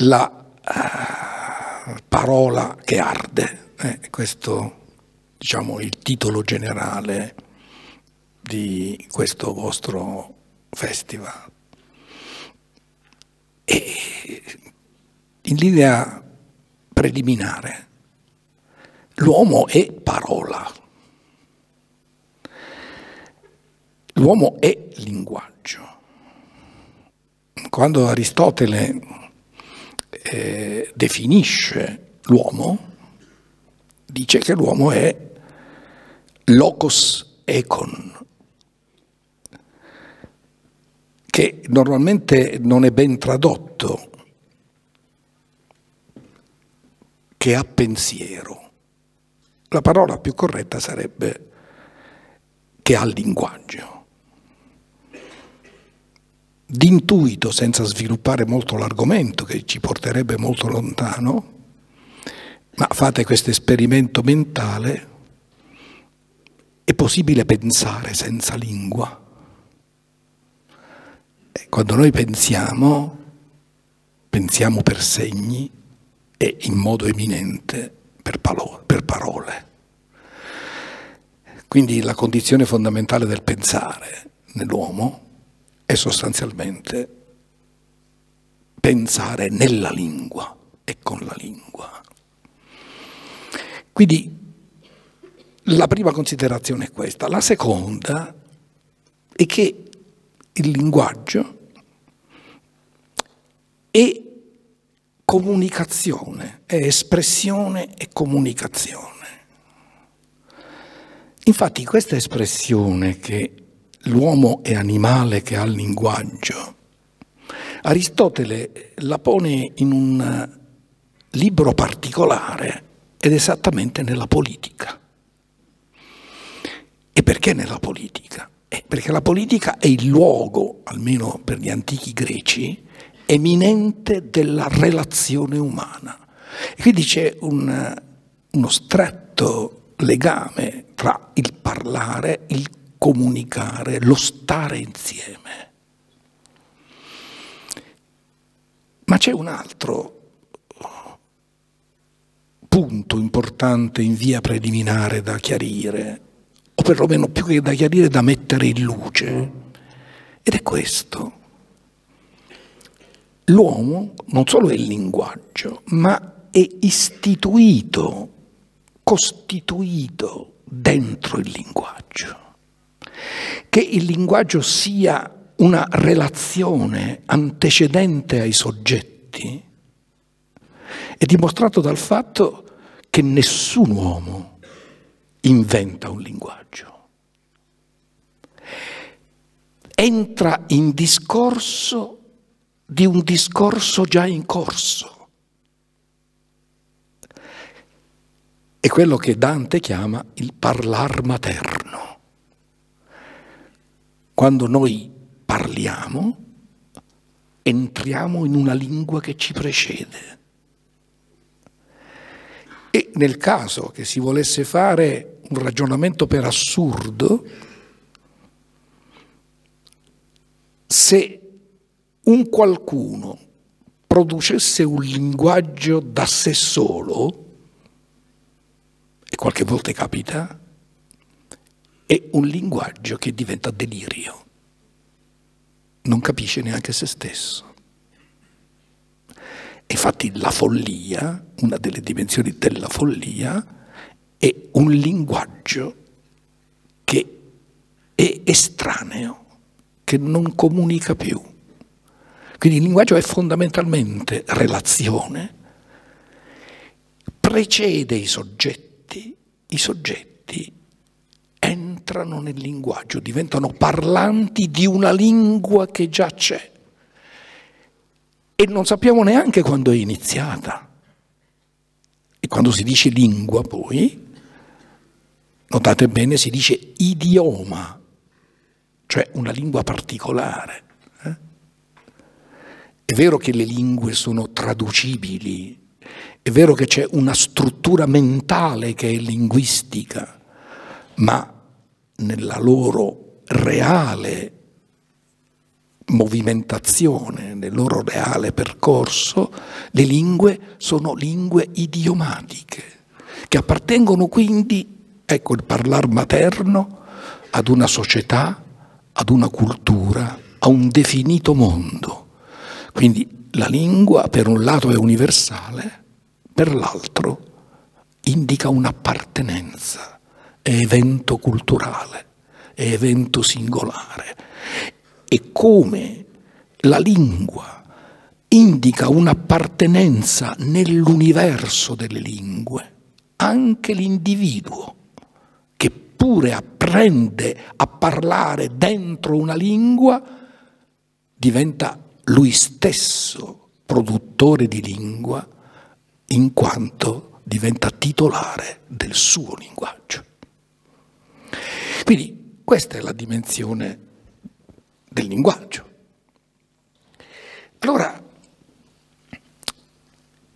la uh, parola che arde. Eh, questo diciamo il titolo generale di questo vostro festival. E in linea preliminare, l'uomo è parola, l'uomo è linguaggio. Quando Aristotele eh, definisce l'uomo, dice che l'uomo è locus econ, che normalmente non è ben tradotto, che ha pensiero. La parola più corretta sarebbe che ha linguaggio. D'intuito, senza sviluppare molto l'argomento, che ci porterebbe molto lontano, ma fate questo esperimento mentale, è possibile pensare senza lingua. E quando noi pensiamo, pensiamo per segni e in modo eminente per, palo- per parole. Quindi la condizione fondamentale del pensare nell'uomo è sostanzialmente pensare nella lingua e con la lingua. Quindi la prima considerazione è questa. La seconda è che il linguaggio è comunicazione, è espressione e comunicazione. Infatti questa espressione che l'uomo è animale che ha il linguaggio, Aristotele la pone in un libro particolare ed esattamente nella politica. E perché nella politica? Eh, perché la politica è il luogo, almeno per gli antichi greci, eminente della relazione umana. E quindi c'è un, uno stretto legame tra il parlare, il comunicare, lo stare insieme. Ma c'è un altro punto importante in via preliminare da chiarire, o perlomeno più che da chiarire da mettere in luce, ed è questo. L'uomo non solo è il linguaggio, ma è istituito, costituito dentro il linguaggio. Che il linguaggio sia una relazione antecedente ai soggetti è dimostrato dal fatto che nessun uomo inventa un linguaggio. Entra in discorso di un discorso già in corso. È quello che Dante chiama il parlar materno. Quando noi parliamo, entriamo in una lingua che ci precede. E nel caso che si volesse fare un ragionamento per assurdo, se un qualcuno producesse un linguaggio da sé solo, e qualche volta capita, è un linguaggio che diventa delirio, non capisce neanche se stesso. Infatti la follia, una delle dimensioni della follia, è un linguaggio che è estraneo, che non comunica più. Quindi il linguaggio è fondamentalmente relazione, precede i soggetti, i soggetti entrano nel linguaggio, diventano parlanti di una lingua che già c'è e non sappiamo neanche quando è iniziata. E quando si dice lingua poi, notate bene, si dice idioma, cioè una lingua particolare. È vero che le lingue sono traducibili, è vero che c'è una struttura mentale che è linguistica, ma nella loro reale movimentazione, nel loro reale percorso, le lingue sono lingue idiomatiche, che appartengono quindi, ecco il parlare materno, ad una società, ad una cultura, a un definito mondo. Quindi la lingua per un lato è universale, per l'altro indica un'appartenenza, è evento culturale, è evento singolare. E come la lingua indica un'appartenenza nell'universo delle lingue, anche l'individuo che pure apprende a parlare dentro una lingua diventa lui stesso produttore di lingua in quanto diventa titolare del suo linguaggio. Quindi questa è la dimensione del linguaggio. Allora,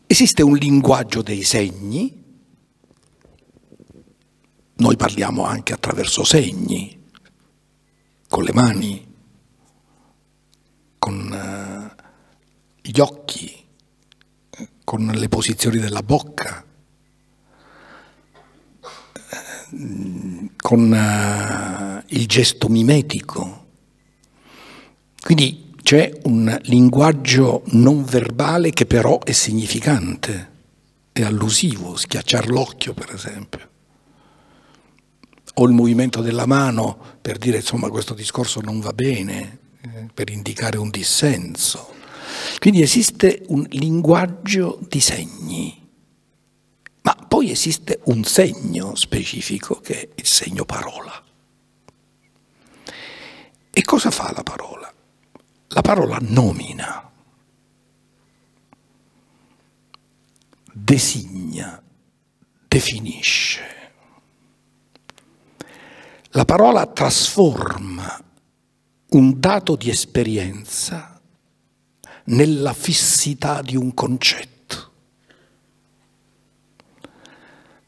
esiste un linguaggio dei segni, noi parliamo anche attraverso segni, con le mani, con uh, gli occhi, con le posizioni della bocca, con uh, il gesto mimetico. Quindi c'è un linguaggio non verbale che però è significante, è allusivo, schiacciare l'occhio per esempio. O il movimento della mano per dire insomma questo discorso non va bene, eh, per indicare un dissenso. Quindi esiste un linguaggio di segni, ma poi esiste un segno specifico che è il segno parola. E cosa fa la parola? La parola nomina, designa, definisce. La parola trasforma un dato di esperienza nella fissità di un concetto.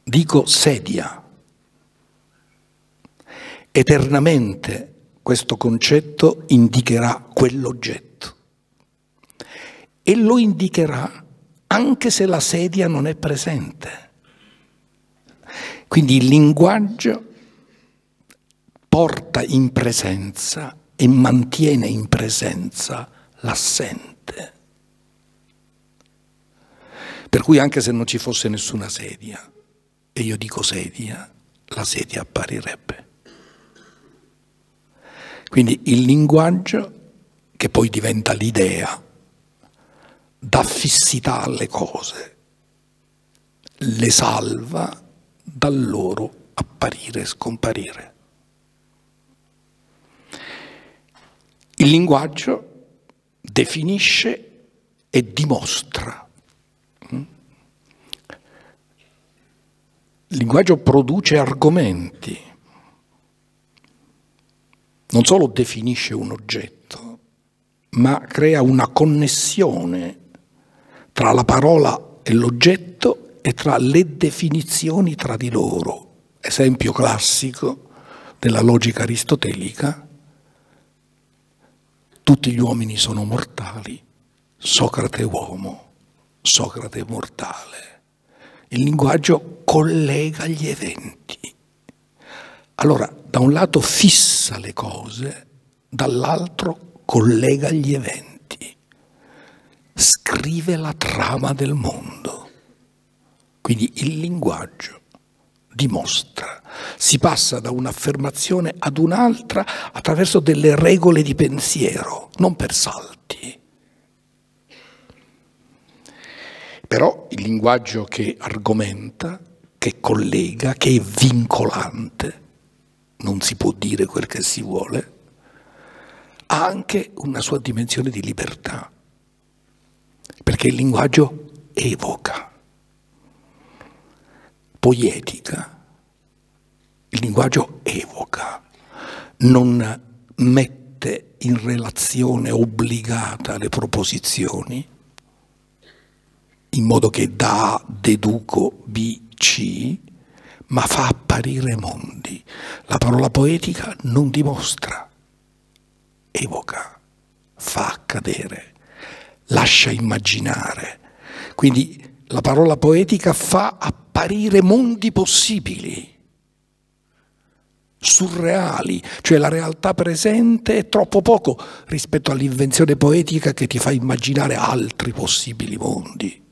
Dico sedia. Eternamente questo concetto indicherà quell'oggetto e lo indicherà anche se la sedia non è presente. Quindi il linguaggio porta in presenza e mantiene in presenza l'assente. Per cui anche se non ci fosse nessuna sedia, e io dico sedia, la sedia apparirebbe. Quindi il linguaggio, che poi diventa l'idea, dà fissità alle cose, le salva dal loro apparire e scomparire. Il linguaggio definisce e dimostra. Linguaggio produce argomenti, non solo definisce un oggetto, ma crea una connessione tra la parola e l'oggetto e tra le definizioni tra di loro. Esempio classico della logica aristotelica tutti gli uomini sono mortali, Socrate uomo, Socrate mortale. Il linguaggio collega gli eventi. Allora, da un lato fissa le cose, dall'altro collega gli eventi, scrive la trama del mondo. Quindi il linguaggio dimostra. Si passa da un'affermazione ad un'altra attraverso delle regole di pensiero, non per salti. Però il linguaggio che argomenta, che collega, che è vincolante, non si può dire quel che si vuole, ha anche una sua dimensione di libertà, perché il linguaggio evoca poietica, il linguaggio evoca, non mette in relazione obbligata le proposizioni, in modo che da A deduco B, C, ma fa apparire mondi. La parola poetica non dimostra, evoca, fa accadere, lascia immaginare. Quindi la parola poetica fa apparire mondi possibili, surreali, cioè la realtà presente è troppo poco rispetto all'invenzione poetica che ti fa immaginare altri possibili mondi.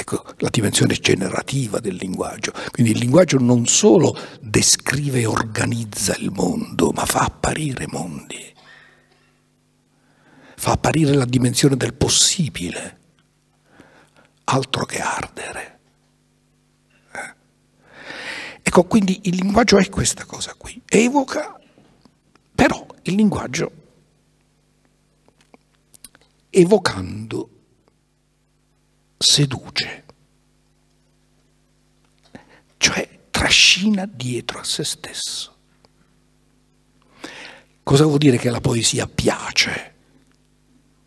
Ecco la dimensione generativa del linguaggio. Quindi il linguaggio non solo descrive e organizza il mondo, ma fa apparire mondi. Fa apparire la dimensione del possibile, altro che ardere. Eh? Ecco, quindi il linguaggio è questa cosa qui, evoca, però il linguaggio evocando seduce, cioè trascina dietro a se stesso. Cosa vuol dire che la poesia piace?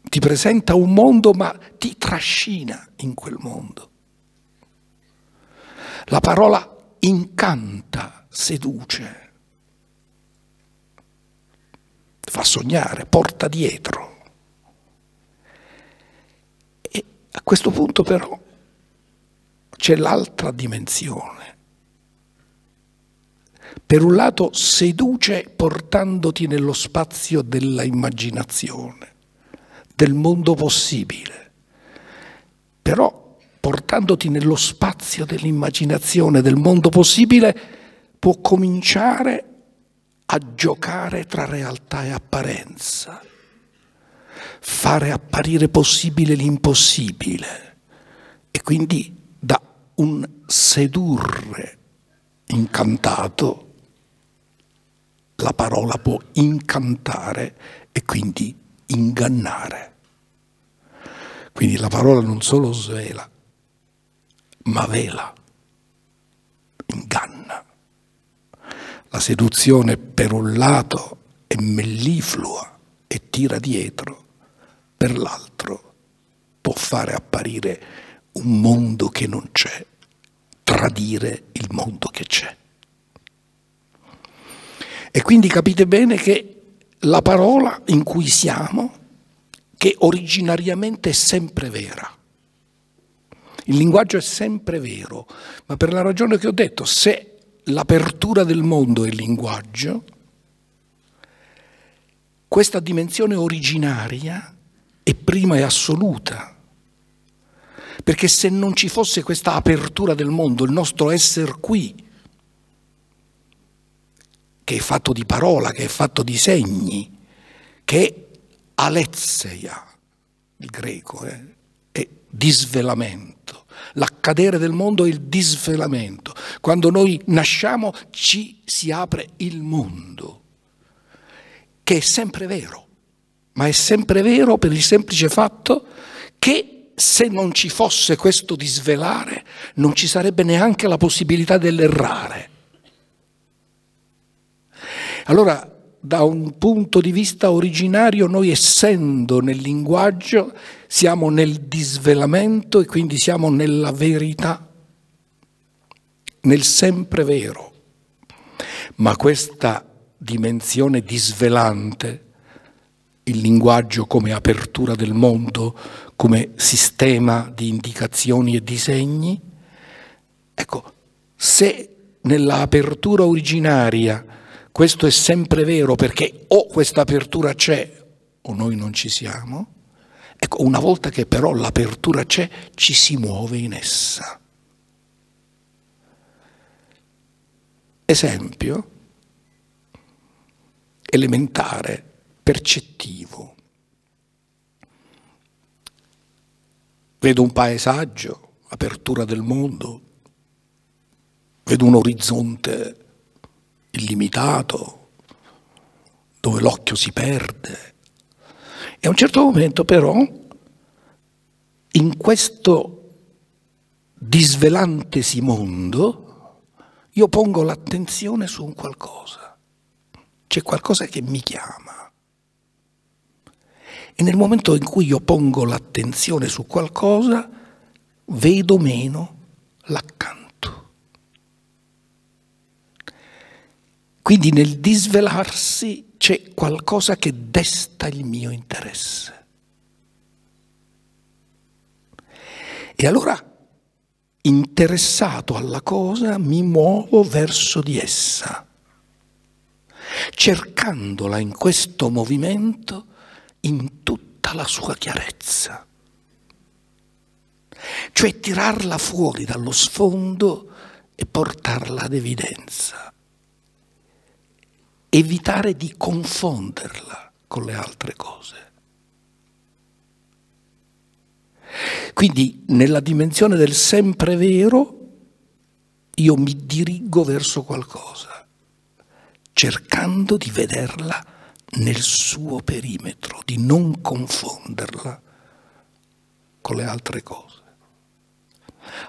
Ti presenta un mondo ma ti trascina in quel mondo. La parola incanta, seduce, fa sognare, porta dietro. A questo punto però c'è l'altra dimensione. Per un lato seduce portandoti nello spazio della immaginazione, del mondo possibile, però portandoti nello spazio dell'immaginazione, del mondo possibile, può cominciare a giocare tra realtà e apparenza fare apparire possibile l'impossibile e quindi da un sedurre incantato la parola può incantare e quindi ingannare. Quindi la parola non solo svela, ma vela, inganna. La seduzione per un lato è melliflua e tira dietro, per l'altro può fare apparire un mondo che non c'è, tradire il mondo che c'è. E quindi capite bene che la parola in cui siamo, che originariamente è sempre vera, il linguaggio è sempre vero, ma per la ragione che ho detto, se l'apertura del mondo è il linguaggio, questa dimensione originaria e prima è assoluta. Perché se non ci fosse questa apertura del mondo, il nostro essere qui, che è fatto di parola, che è fatto di segni, che è alezzeia, il greco, eh, è disvelamento. L'accadere del mondo è il disvelamento. Quando noi nasciamo ci si apre il mondo, che è sempre vero ma è sempre vero per il semplice fatto che se non ci fosse questo disvelare non ci sarebbe neanche la possibilità dell'errare. Allora, da un punto di vista originario, noi essendo nel linguaggio, siamo nel disvelamento e quindi siamo nella verità, nel sempre vero. Ma questa dimensione disvelante il linguaggio come apertura del mondo, come sistema di indicazioni e disegni? Ecco, se nella apertura originaria questo è sempre vero perché o questa apertura c'è o noi non ci siamo, ecco, una volta che però l'apertura c'è, ci si muove in essa. Esempio elementare percettivo. Vedo un paesaggio, apertura del mondo, vedo un orizzonte illimitato, dove l'occhio si perde. E a un certo momento però, in questo disvelantesi mondo, io pongo l'attenzione su un qualcosa. C'è qualcosa che mi chiama. E nel momento in cui io pongo l'attenzione su qualcosa, vedo meno l'accanto. Quindi nel disvelarsi c'è qualcosa che desta il mio interesse. E allora, interessato alla cosa, mi muovo verso di essa, cercandola in questo movimento in tutta la sua chiarezza. Cioè tirarla fuori dallo sfondo e portarla ad evidenza. Evitare di confonderla con le altre cose. Quindi nella dimensione del sempre vero io mi dirigo verso qualcosa, cercando di vederla nel suo perimetro, di non confonderla con le altre cose.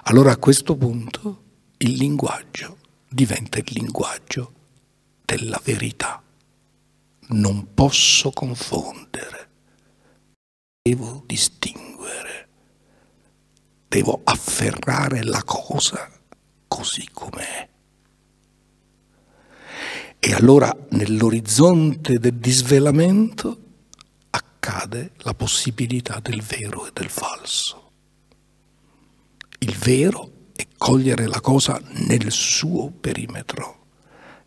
Allora a questo punto il linguaggio diventa il linguaggio della verità. Non posso confondere, devo distinguere, devo afferrare la cosa così com'è. E allora nell'orizzonte del disvelamento accade la possibilità del vero e del falso. Il vero è cogliere la cosa nel suo perimetro,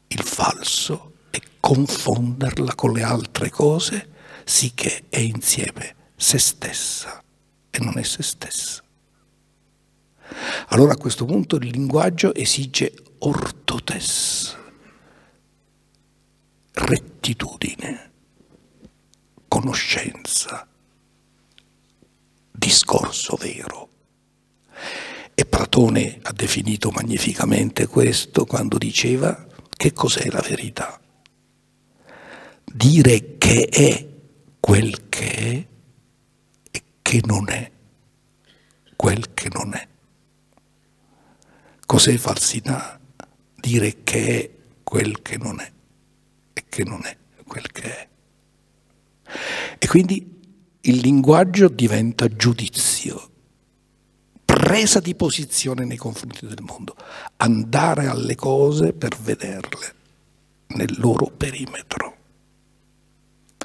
il falso è confonderla con le altre cose, sicché è insieme se stessa e non è se stessa. Allora a questo punto il linguaggio esige ortotes, rettitudine, conoscenza, discorso vero. E Platone ha definito magnificamente questo quando diceva che cos'è la verità. Dire che è quel che è e che non è quel che non è. Cos'è falsità? Dire che è quel che non è che non è quel che è. E quindi il linguaggio diventa giudizio presa di posizione nei confronti del mondo, andare alle cose per vederle nel loro perimetro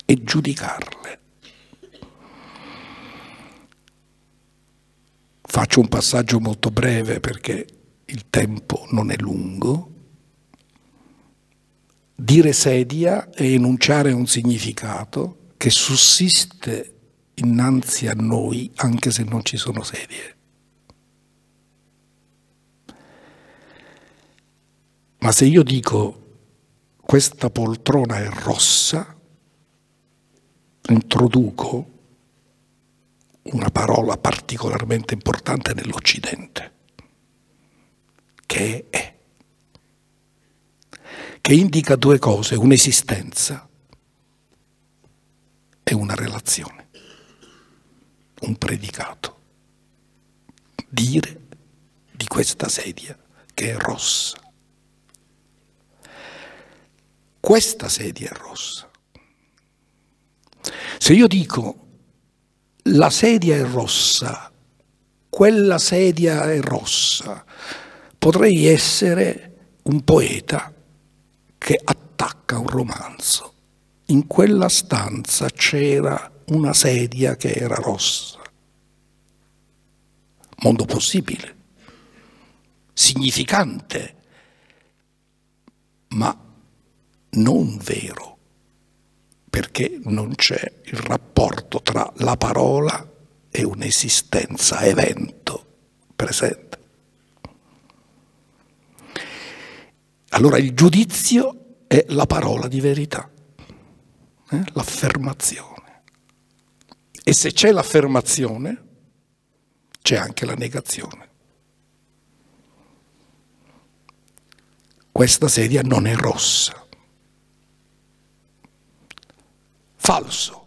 e giudicarle. Faccio un passaggio molto breve perché il tempo non è lungo. Dire sedia è enunciare un significato che sussiste innanzi a noi anche se non ci sono sedie. Ma se io dico questa poltrona è rossa, introduco una parola particolarmente importante nell'Occidente, che è, che indica due cose, un'esistenza e una relazione, un predicato. Dire di questa sedia che è rossa questa sedia è rossa. Se io dico la sedia è rossa, quella sedia è rossa, potrei essere un poeta che attacca un romanzo. In quella stanza c'era una sedia che era rossa. Mondo possibile, significante, ma non vero, perché non c'è il rapporto tra la parola e un'esistenza, evento presente. Allora il giudizio è la parola di verità, eh? l'affermazione. E se c'è l'affermazione, c'è anche la negazione. Questa sedia non è rossa. falso.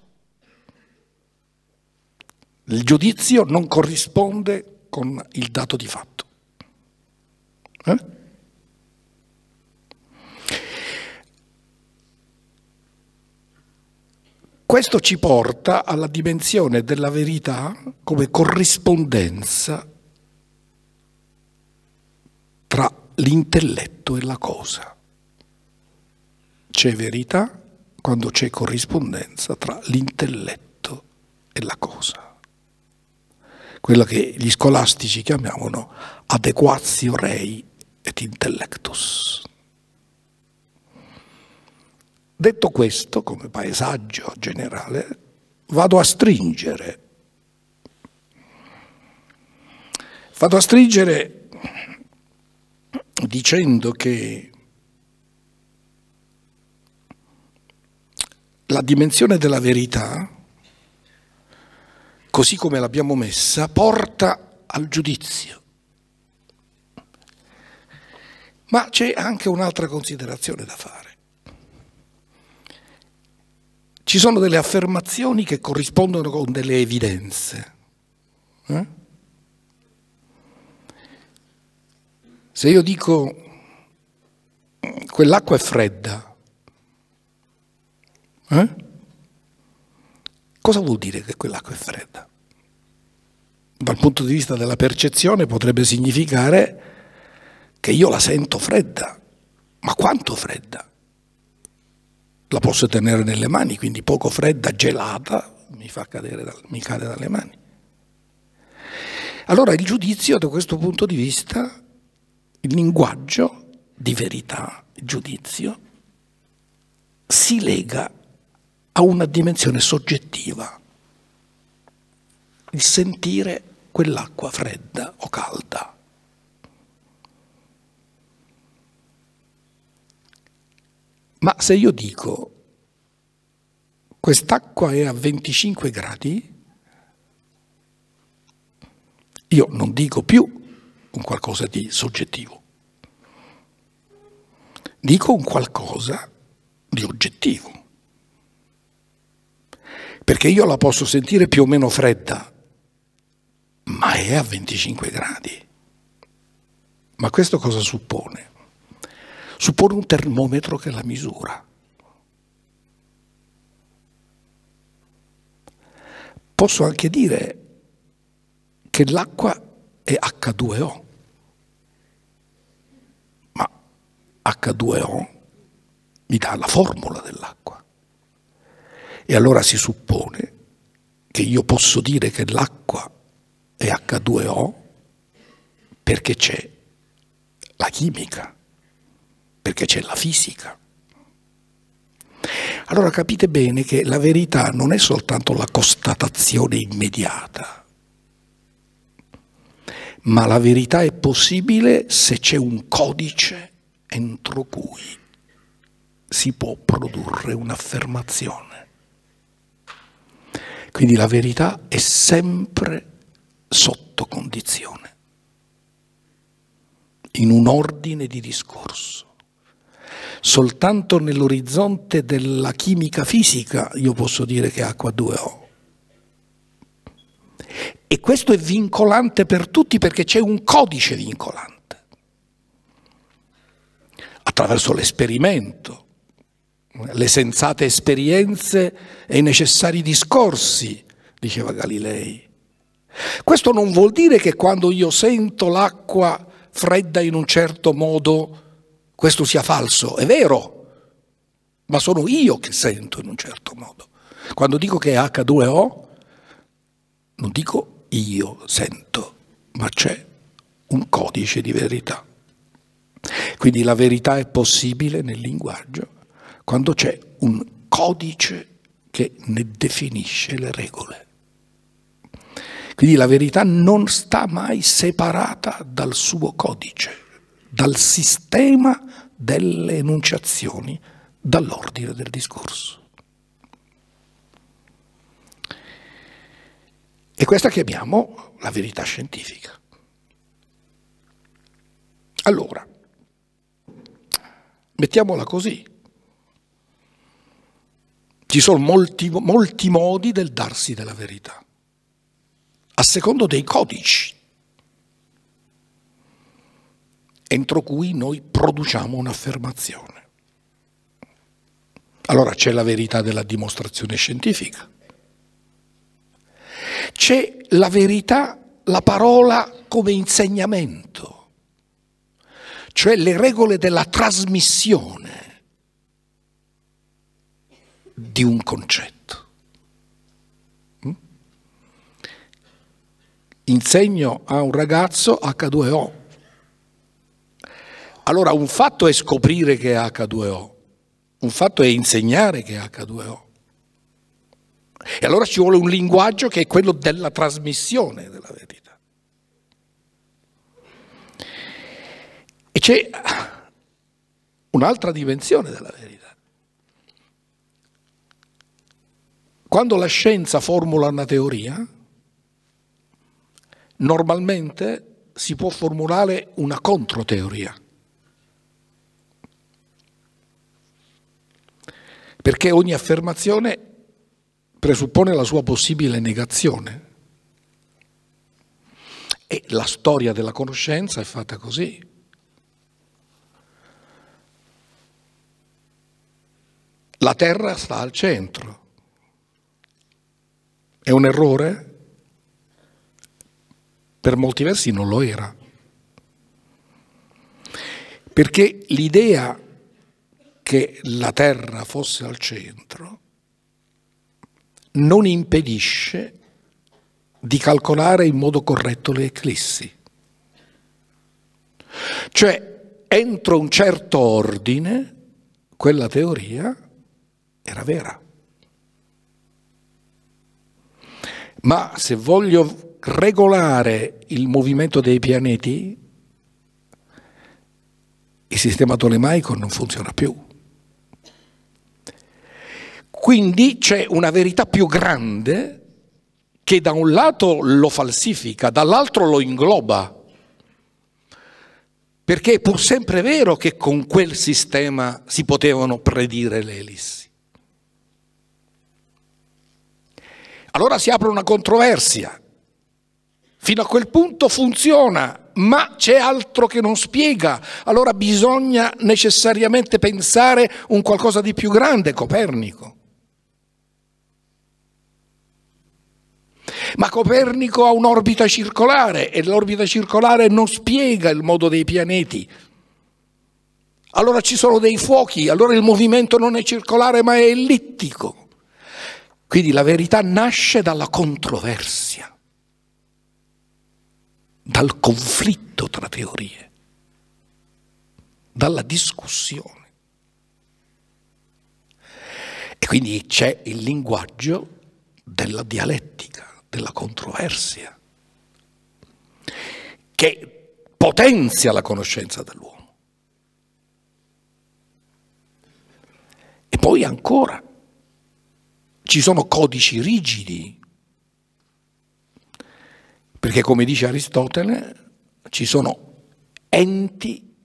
Il giudizio non corrisponde con il dato di fatto. Eh? Questo ci porta alla dimensione della verità come corrispondenza tra l'intelletto e la cosa. C'è verità quando c'è corrispondenza tra l'intelletto e la cosa. Quella che gli scolastici chiamavano adequatio rei et intellectus. Detto questo, come paesaggio generale, vado a stringere. Vado a stringere dicendo che la dimensione della verità, così come l'abbiamo messa, porta al giudizio. Ma c'è anche un'altra considerazione da fare. Ci sono delle affermazioni che corrispondono con delle evidenze. Eh? Se io dico quell'acqua è fredda, eh? Cosa vuol dire che quell'acqua è fredda? Dal punto di vista della percezione potrebbe significare che io la sento fredda, ma quanto fredda? La posso tenere nelle mani, quindi poco fredda, gelata, mi, fa cadere, mi cade dalle mani. Allora il giudizio da questo punto di vista, il linguaggio di verità, il giudizio, si lega ha una dimensione soggettiva, il sentire quell'acqua fredda o calda. Ma se io dico quest'acqua è a 25 gradi, io non dico più un qualcosa di soggettivo, dico un qualcosa di oggettivo perché io la posso sentire più o meno fredda, ma è a 25 gradi. Ma questo cosa suppone? Suppone un termometro che la misura. Posso anche dire che l'acqua è H2O, ma H2O mi dà la formula dell'acqua. E allora si suppone che io posso dire che l'acqua è H2O perché c'è la chimica, perché c'è la fisica. Allora capite bene che la verità non è soltanto la constatazione immediata, ma la verità è possibile se c'è un codice entro cui si può produrre un'affermazione. Quindi la verità è sempre sotto condizione, in un ordine di discorso. Soltanto nell'orizzonte della chimica fisica io posso dire che acqua 2O. E questo è vincolante per tutti perché c'è un codice vincolante. Attraverso l'esperimento, le sensate esperienze e i necessari discorsi, diceva Galilei. Questo non vuol dire che quando io sento l'acqua fredda in un certo modo, questo sia falso, è vero, ma sono io che sento in un certo modo. Quando dico che è H2O, non dico io sento, ma c'è un codice di verità. Quindi la verità è possibile nel linguaggio quando c'è un codice che ne definisce le regole. Quindi la verità non sta mai separata dal suo codice, dal sistema delle enunciazioni, dall'ordine del discorso. E questa chiamiamo la verità scientifica. Allora, mettiamola così, ci sono molti, molti modi del darsi della verità, a secondo dei codici entro cui noi produciamo un'affermazione. Allora c'è la verità della dimostrazione scientifica, c'è la verità, la parola come insegnamento, cioè le regole della trasmissione di un concetto. Mm? Insegno a un ragazzo H2O. Allora un fatto è scoprire che è H2O, un fatto è insegnare che è H2O. E allora ci vuole un linguaggio che è quello della trasmissione della verità. E c'è un'altra dimensione della verità. Quando la scienza formula una teoria, normalmente si può formulare una controteoria. Perché ogni affermazione presuppone la sua possibile negazione. E la storia della conoscenza è fatta così. La Terra sta al centro. È un errore? Per molti versi non lo era. Perché l'idea che la Terra fosse al centro non impedisce di calcolare in modo corretto le eclissi. Cioè, entro un certo ordine, quella teoria era vera. Ma se voglio regolare il movimento dei pianeti, il sistema tolemaico non funziona più. Quindi c'è una verità più grande che da un lato lo falsifica, dall'altro lo ingloba. Perché è pur sempre vero che con quel sistema si potevano predire le ellissi. Allora si apre una controversia. Fino a quel punto funziona, ma c'è altro che non spiega. Allora bisogna necessariamente pensare un qualcosa di più grande, Copernico. Ma Copernico ha un'orbita circolare e l'orbita circolare non spiega il modo dei pianeti. Allora ci sono dei fuochi, allora il movimento non è circolare ma è ellittico. Quindi la verità nasce dalla controversia, dal conflitto tra teorie, dalla discussione. E quindi c'è il linguaggio della dialettica della controversia, che potenzia la conoscenza dell'uomo. E poi ancora, ci sono codici rigidi, perché come dice Aristotele, ci sono enti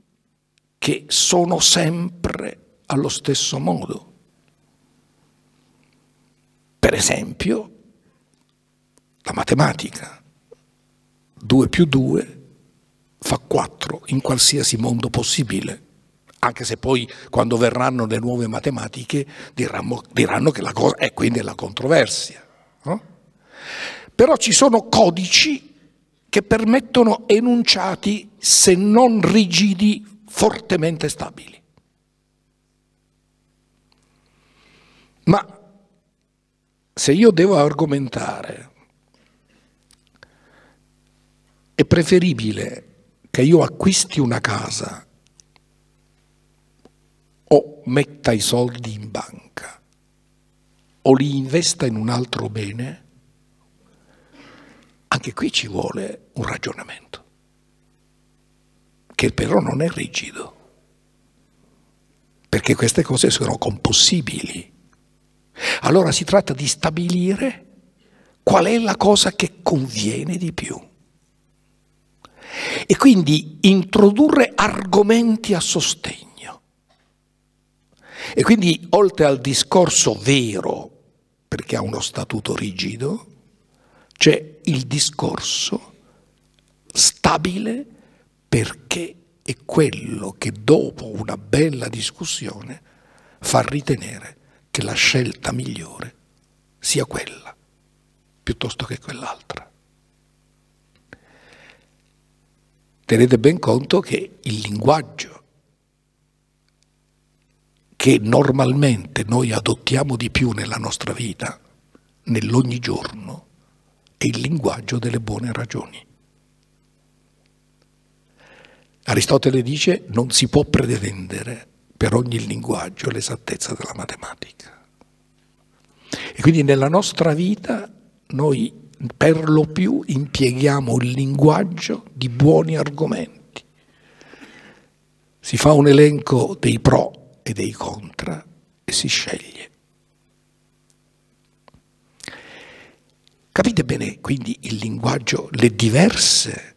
che sono sempre allo stesso modo. Per esempio, la matematica. 2 più 2 fa 4 in qualsiasi mondo possibile, anche se poi quando verranno le nuove matematiche diranno, diranno che la cosa è quindi la controversia. No? Però ci sono codici che permettono enunciati, se non rigidi, fortemente stabili. Ma se io devo argomentare È preferibile che io acquisti una casa o metta i soldi in banca o li investa in un altro bene, anche qui ci vuole un ragionamento, che però non è rigido, perché queste cose sono compossibili. Allora si tratta di stabilire qual è la cosa che conviene di più e quindi introdurre argomenti a sostegno. E quindi oltre al discorso vero, perché ha uno statuto rigido, c'è il discorso stabile perché è quello che dopo una bella discussione fa ritenere che la scelta migliore sia quella piuttosto che quell'altra. Tenete ben conto che il linguaggio che normalmente noi adottiamo di più nella nostra vita, nell'ogni giorno, è il linguaggio delle buone ragioni. Aristotele dice non si può pretendere per ogni linguaggio l'esattezza della matematica. E quindi nella nostra vita noi per lo più impieghiamo il linguaggio di buoni argomenti. Si fa un elenco dei pro e dei contra e si sceglie. Capite bene quindi il linguaggio, le diverse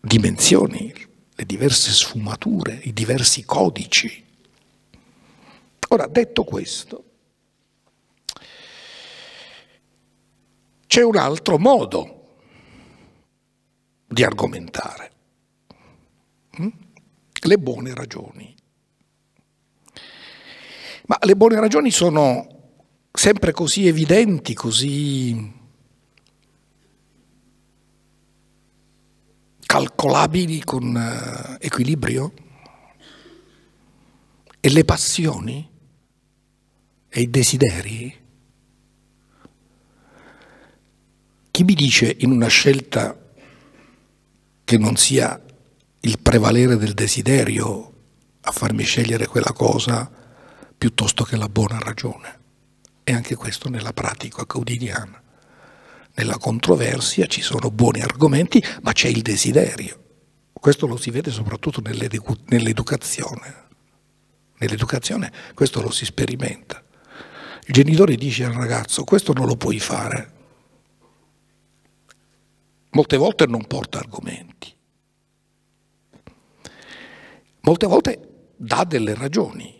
dimensioni, le diverse sfumature, i diversi codici. Ora, detto questo, c'è un altro modo di argomentare, mm? le buone ragioni. Ma le buone ragioni sono sempre così evidenti, così calcolabili con uh, equilibrio? E le passioni? E i desideri? Chi mi dice in una scelta che non sia il prevalere del desiderio a farmi scegliere quella cosa piuttosto che la buona ragione? E anche questo nella pratica quotidiana. Nella controversia ci sono buoni argomenti, ma c'è il desiderio. Questo lo si vede soprattutto nell'educazione. Nell'educazione questo lo si sperimenta. Il genitore dice al ragazzo questo non lo puoi fare. Molte volte non porta argomenti. Molte volte dà delle ragioni.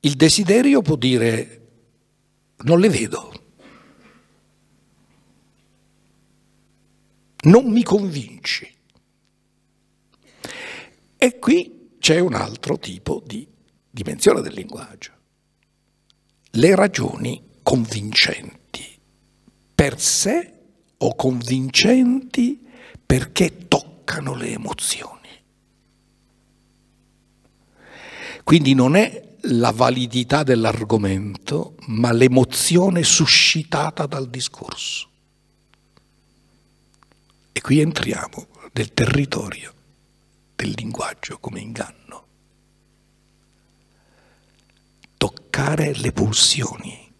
Il desiderio può dire non le vedo, non mi convinci. E qui c'è un altro tipo di dimensione del linguaggio. Le ragioni convincenti per sé o convincenti perché toccano le emozioni. Quindi non è la validità dell'argomento, ma l'emozione suscitata dal discorso. E qui entriamo nel territorio del linguaggio come inganno. Toccare le pulsioni,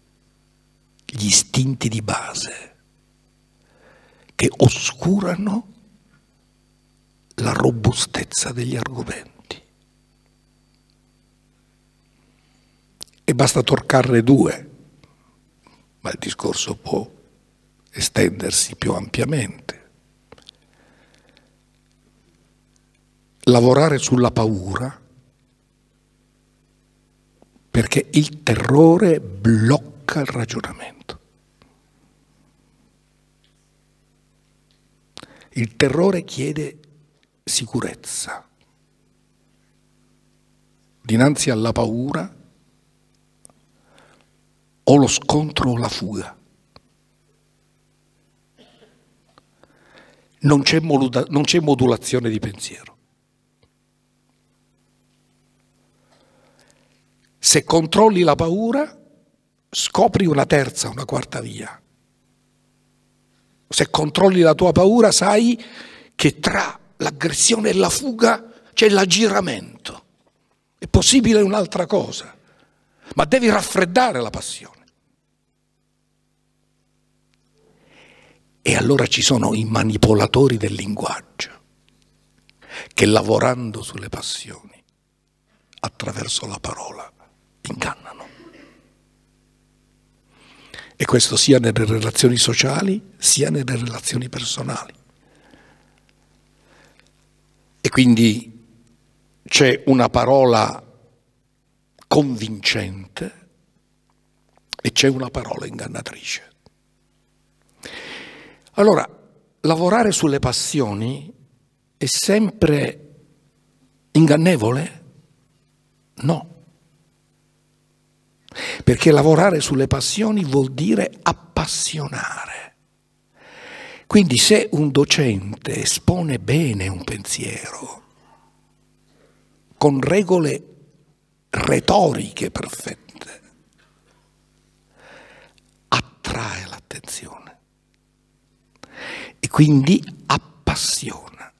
gli istinti di base che oscurano la robustezza degli argomenti. e basta toccarne due, ma il discorso può estendersi più ampiamente. Lavorare sulla paura perché il terrore blocca il ragionamento. Il terrore chiede sicurezza. Dinanzi alla paura o lo scontro o la fuga. Non c'è, modulazione di pensiero. Se controlli la paura, scopri una terza, una quarta via. Se controlli la tua paura, sai che tra l'aggressione e la fuga c'è l'aggiramento. È possibile un'altra cosa, ma devi raffreddare la passione. E allora ci sono i manipolatori del linguaggio che lavorando sulle passioni, attraverso la parola, ingannano. E questo sia nelle relazioni sociali sia nelle relazioni personali. E quindi c'è una parola convincente e c'è una parola ingannatrice. Allora, lavorare sulle passioni è sempre ingannevole? No. Perché lavorare sulle passioni vuol dire appassionare. Quindi se un docente espone bene un pensiero, con regole retoriche perfette, attrae l'attenzione e quindi appassiona.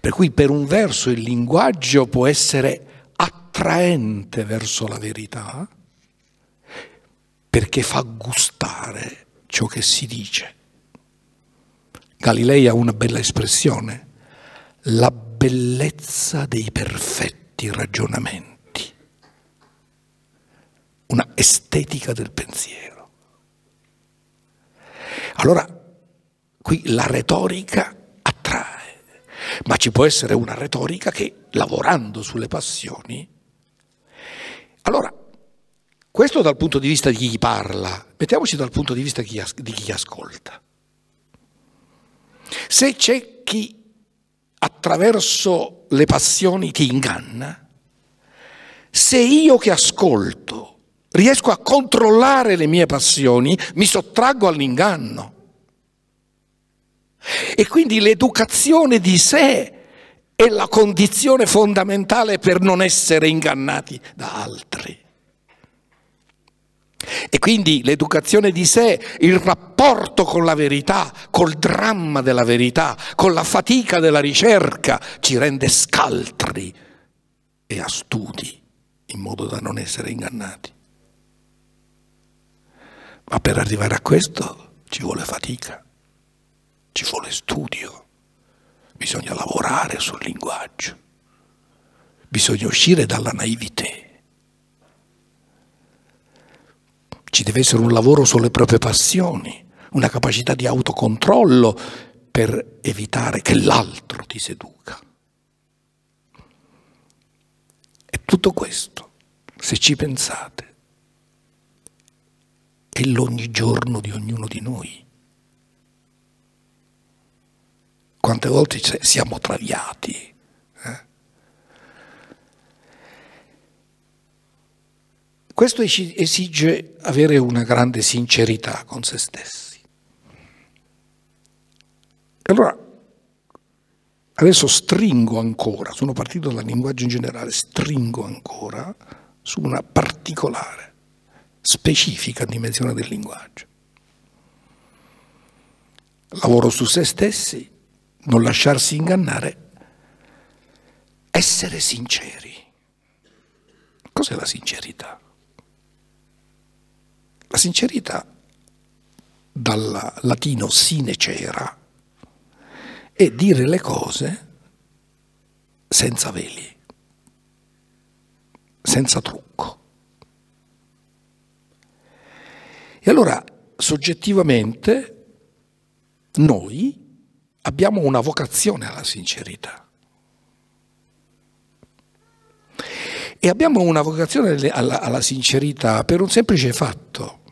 Per cui per un verso il linguaggio può essere attraente verso la verità perché fa gustare ciò che si dice. Galilei ha una bella espressione, la bellezza dei perfetti ragionamenti, una estetica del pensiero. Allora, qui la retorica attrae, ma ci può essere una retorica che, lavorando sulle passioni, allora, questo dal punto di vista di chi parla, mettiamoci dal punto di vista di chi, di chi ascolta. Se c'è chi attraverso le passioni ti inganna, se io che ascolto riesco a controllare le mie passioni, mi sottraggo all'inganno. E quindi l'educazione di sé è la condizione fondamentale per non essere ingannati da altri. E quindi l'educazione di sé, il rapporto con la verità, col dramma della verità, con la fatica della ricerca, ci rende scaltri e astuti in modo da non essere ingannati. Ma per arrivare a questo ci vuole fatica, ci vuole studio, bisogna lavorare sul linguaggio, bisogna uscire dalla naività. Ci deve essere un lavoro sulle proprie passioni, una capacità di autocontrollo per evitare che l'altro ti seduca. E tutto questo, se ci pensate, è l'ogni giorno di ognuno di noi. Quante volte siamo traviati Questo esige avere una grande sincerità con se stessi. Allora, adesso stringo ancora, sono partito dal linguaggio in generale, stringo ancora su una particolare, specifica dimensione del linguaggio. Lavoro su se stessi, non lasciarsi ingannare, essere sinceri. Cos'è la sincerità? La sincerità, dal latino sine cera, è dire le cose senza veli, senza trucco. E allora, soggettivamente, noi abbiamo una vocazione alla sincerità. E abbiamo una vocazione alla, alla sincerità per un semplice fatto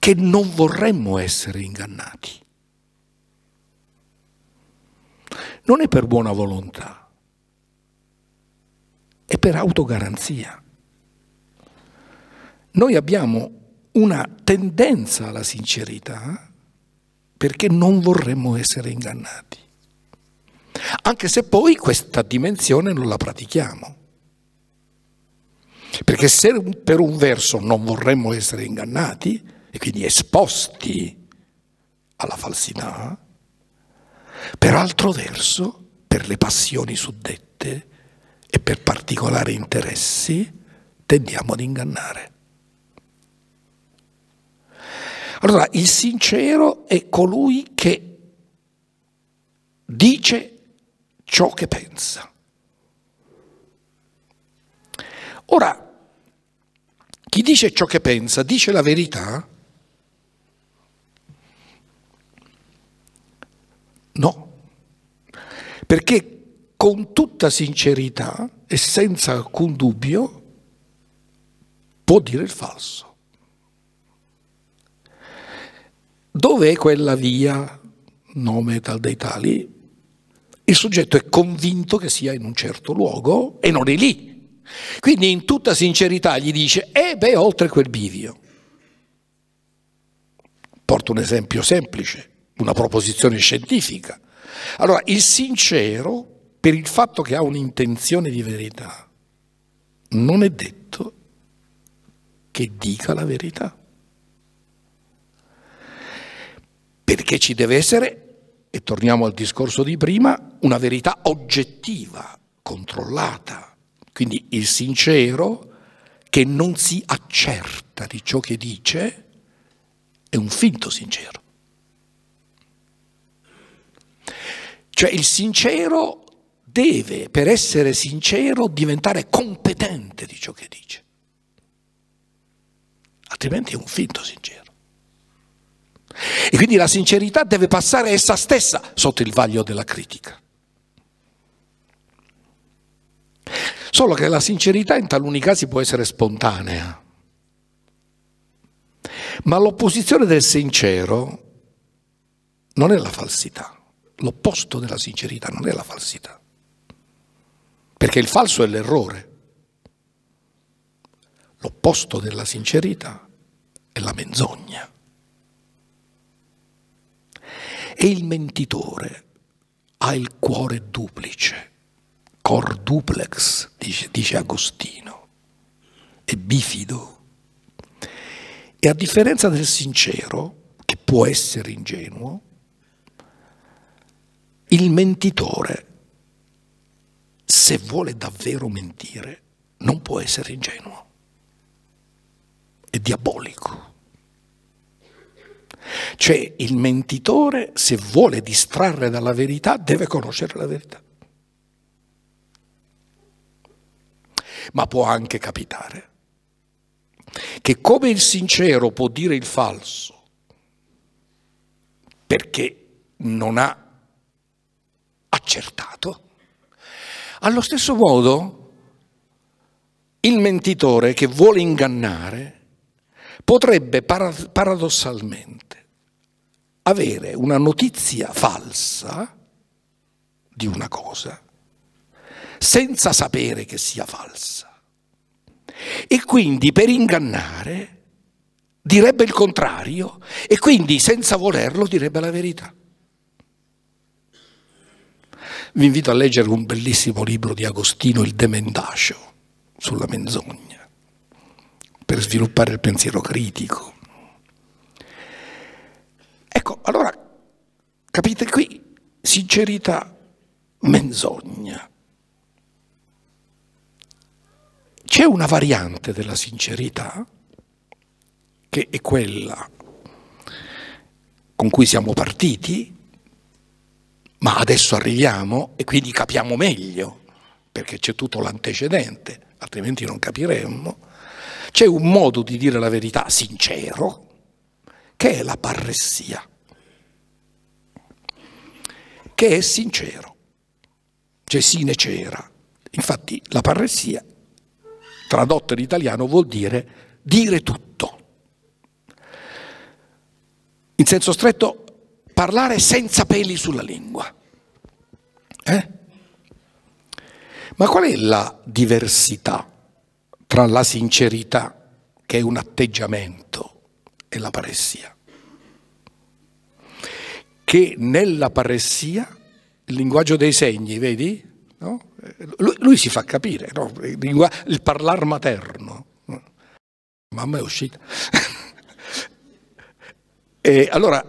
che non vorremmo essere ingannati. Non è per buona volontà, è per autogaranzia. Noi abbiamo una tendenza alla sincerità perché non vorremmo essere ingannati, anche se poi questa dimensione non la pratichiamo. Perché se per un verso non vorremmo essere ingannati, e quindi esposti alla falsità, per altro verso, per le passioni suddette e per particolari interessi, tendiamo ad ingannare. Allora, il sincero è colui che dice ciò che pensa. Ora, chi dice ciò che pensa dice la verità? No, perché con tutta sincerità e senza alcun dubbio può dire il falso. Dove è quella via, nome tal dei tali? Il soggetto è convinto che sia in un certo luogo e non è lì. Quindi in tutta sincerità gli dice, eh beh, oltre quel bivio. Porto un esempio semplice, una proposizione scientifica. Allora, il sincero, per il fatto che ha un'intenzione di verità, non è detto che dica la verità. Perché ci deve essere, e torniamo al discorso di prima, una verità oggettiva, controllata. Quindi il sincero che non si accerta di ciò che dice è un finto sincero. Cioè il sincero deve, per essere sincero, diventare competente di ciò che dice. Altrimenti è un finto sincero. E quindi la sincerità deve passare essa stessa sotto il vaglio della critica. Solo che la sincerità in taluni casi può essere spontanea. Ma l'opposizione del sincero non è la falsità. L'opposto della sincerità non è la falsità. Perché il falso è l'errore. L'opposto della sincerità è la menzogna. E il mentitore ha il cuore duplice, cor duplex, dice, dice Agostino, è bifido. E a differenza del sincero, che può essere ingenuo, il mentitore se vuole davvero mentire, non può essere ingenuo, è diabolico. Cioè il mentitore, se vuole distrarre dalla verità, deve conoscere la verità. Ma può anche capitare che come il sincero può dire il falso perché non ha accertato, allo stesso modo, il mentitore che vuole ingannare potrebbe paradossalmente avere una notizia falsa di una cosa senza sapere che sia falsa. E quindi per ingannare direbbe il contrario e quindi senza volerlo direbbe la verità. Vi invito a leggere un bellissimo libro di Agostino, Il Demendacio, sulla menzogna, per sviluppare il pensiero critico. Ecco, allora, capite qui, sincerità, menzogna. C'è una variante della sincerità che è quella con cui siamo partiti, ma adesso arriviamo e quindi capiamo meglio, perché c'è tutto l'antecedente, altrimenti non capiremmo. C'è un modo di dire la verità sincero, che è la parressia, che è sincero, cioè sine cera. Infatti la parressia, tradotta in italiano, vuol dire dire tutto. In senso stretto parlare senza peli sulla lingua. Eh? Ma qual è la diversità tra la sincerità, che è un atteggiamento, e la paressia? Che nella paressia, il linguaggio dei segni, vedi? No? Lui, lui, si fa capire, no? il, il parlar materno. Mamma è uscita. e allora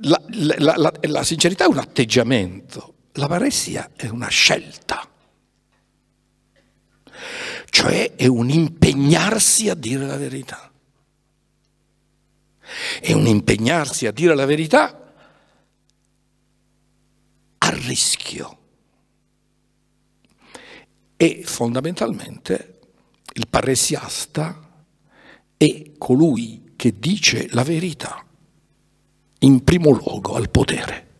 la, la, la, la sincerità è un atteggiamento, la paressia è una scelta, cioè è un impegnarsi a dire la verità. È un impegnarsi a dire la verità a rischio. E fondamentalmente il paressiasta è colui che dice la verità in primo luogo al potere.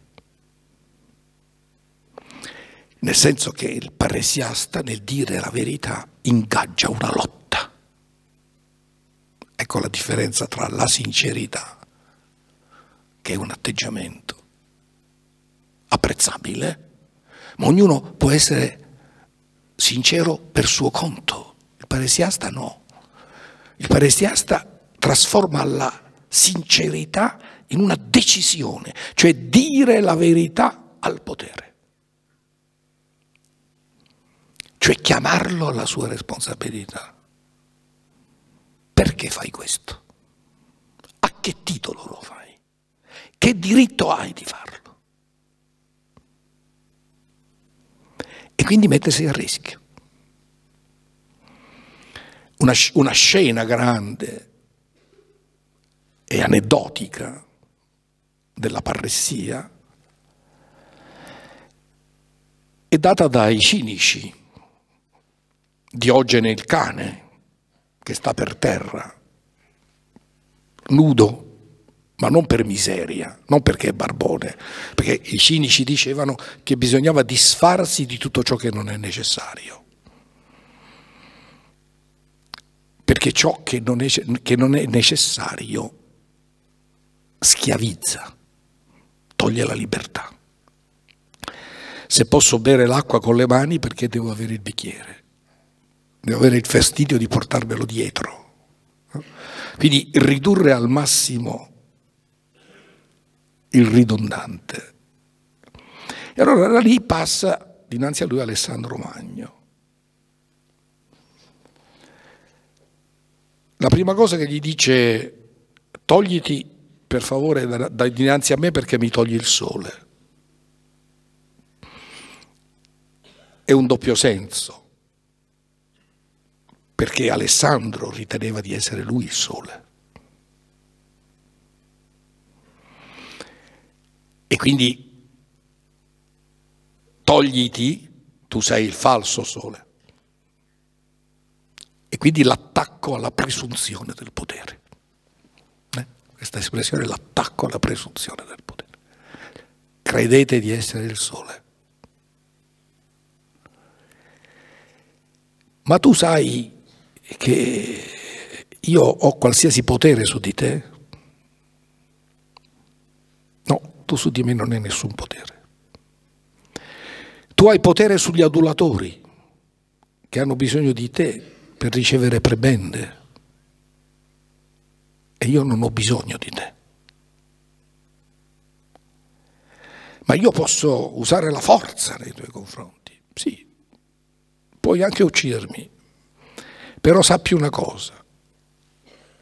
Nel senso che il paresiasta nel dire la verità ingaggia una lotta. Ecco la differenza tra la sincerità, che è un atteggiamento apprezzabile, ma ognuno può essere sincero per suo conto. Il paresiasta no. Il paresiasta trasforma la sincerità in una decisione, cioè dire la verità al potere. Cioè chiamarlo alla sua responsabilità. Perché fai questo? A che titolo lo fai? Che diritto hai di farlo? E quindi mettersi a rischio. Una, una scena grande e aneddotica della parressia è data dai cinici, Diogene il cane, che sta per terra, nudo, ma non per miseria, non perché è barbone, perché i cinici dicevano che bisognava disfarsi di tutto ciò che non è necessario. Perché ciò che non è, che non è necessario schiavizza, toglie la libertà. Se posso bere l'acqua con le mani perché devo avere il bicchiere, devo avere il fastidio di portarmelo dietro. Quindi ridurre al massimo il ridondante. E allora da lì passa dinanzi a lui Alessandro Magno. La prima cosa che gli dice, togliti per favore da, da dinanzi a me perché mi togli il sole. È un doppio senso, perché Alessandro riteneva di essere lui il sole. E quindi togliti, tu sei il falso sole. E quindi l'attacco alla presunzione del potere. Eh? Questa espressione è l'attacco alla presunzione del potere. Credete di essere il sole. Ma tu sai che io ho qualsiasi potere su di te? tu su di me non hai nessun potere. Tu hai potere sugli adulatori che hanno bisogno di te per ricevere prebende e io non ho bisogno di te. Ma io posso usare la forza nei tuoi confronti, sì, puoi anche uccidermi, però sappi una cosa,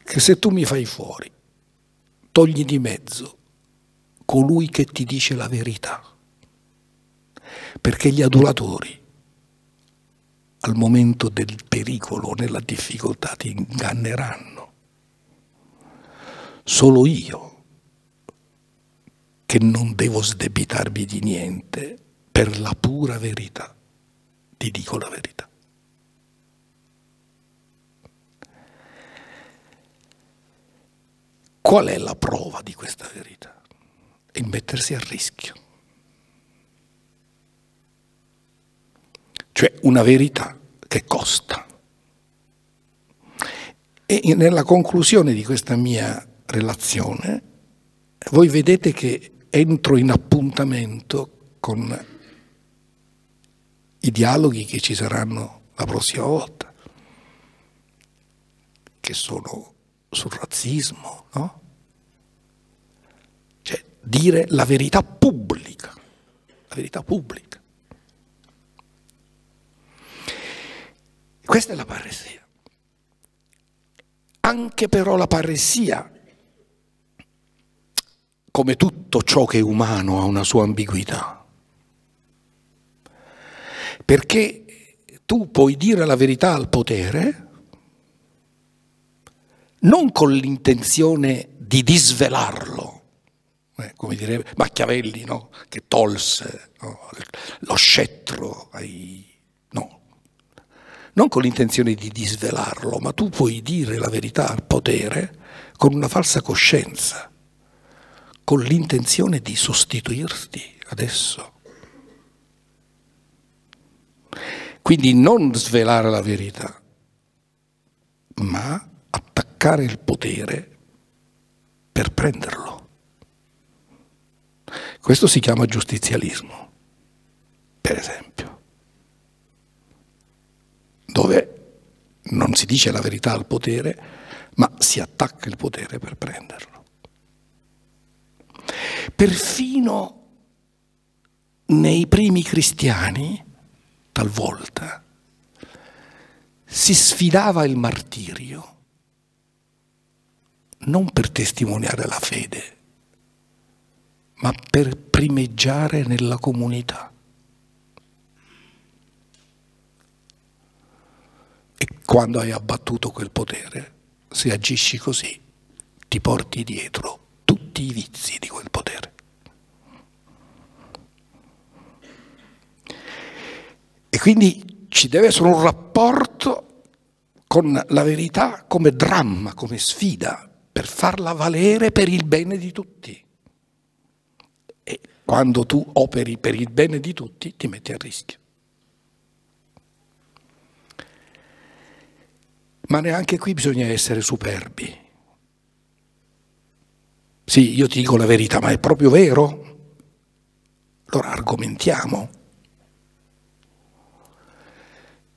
che se tu mi fai fuori, togli di mezzo colui che ti dice la verità. Perché gli adulatori al momento del pericolo, nella difficoltà, ti inganneranno. Solo io, che non devo sdebitarmi di niente, per la pura verità, ti dico la verità. Qual è la prova di questa verità? e mettersi a rischio. Cioè una verità che costa. E nella conclusione di questa mia relazione, voi vedete che entro in appuntamento con i dialoghi che ci saranno la prossima volta, che sono sul razzismo, no? dire la verità pubblica, la verità pubblica. Questa è la paresia. Anche però la paresia, come tutto ciò che è umano, ha una sua ambiguità. Perché tu puoi dire la verità al potere non con l'intenzione di disvelarlo, eh, come direbbe Machiavelli, no? che tolse no? lo scettro ai... No, non con l'intenzione di disvelarlo, ma tu puoi dire la verità al potere con una falsa coscienza, con l'intenzione di sostituirti adesso. Quindi non svelare la verità, ma attaccare il potere per prenderlo. Questo si chiama giustizialismo, per esempio, dove non si dice la verità al potere, ma si attacca il potere per prenderlo. Perfino nei primi cristiani, talvolta, si sfidava il martirio non per testimoniare la fede, ma per primeggiare nella comunità. E quando hai abbattuto quel potere, se agisci così, ti porti dietro tutti i vizi di quel potere. E quindi ci deve essere un rapporto con la verità come dramma, come sfida, per farla valere per il bene di tutti. E quando tu operi per il bene di tutti ti metti a rischio. Ma neanche qui bisogna essere superbi. Sì, io ti dico la verità, ma è proprio vero? Allora argomentiamo.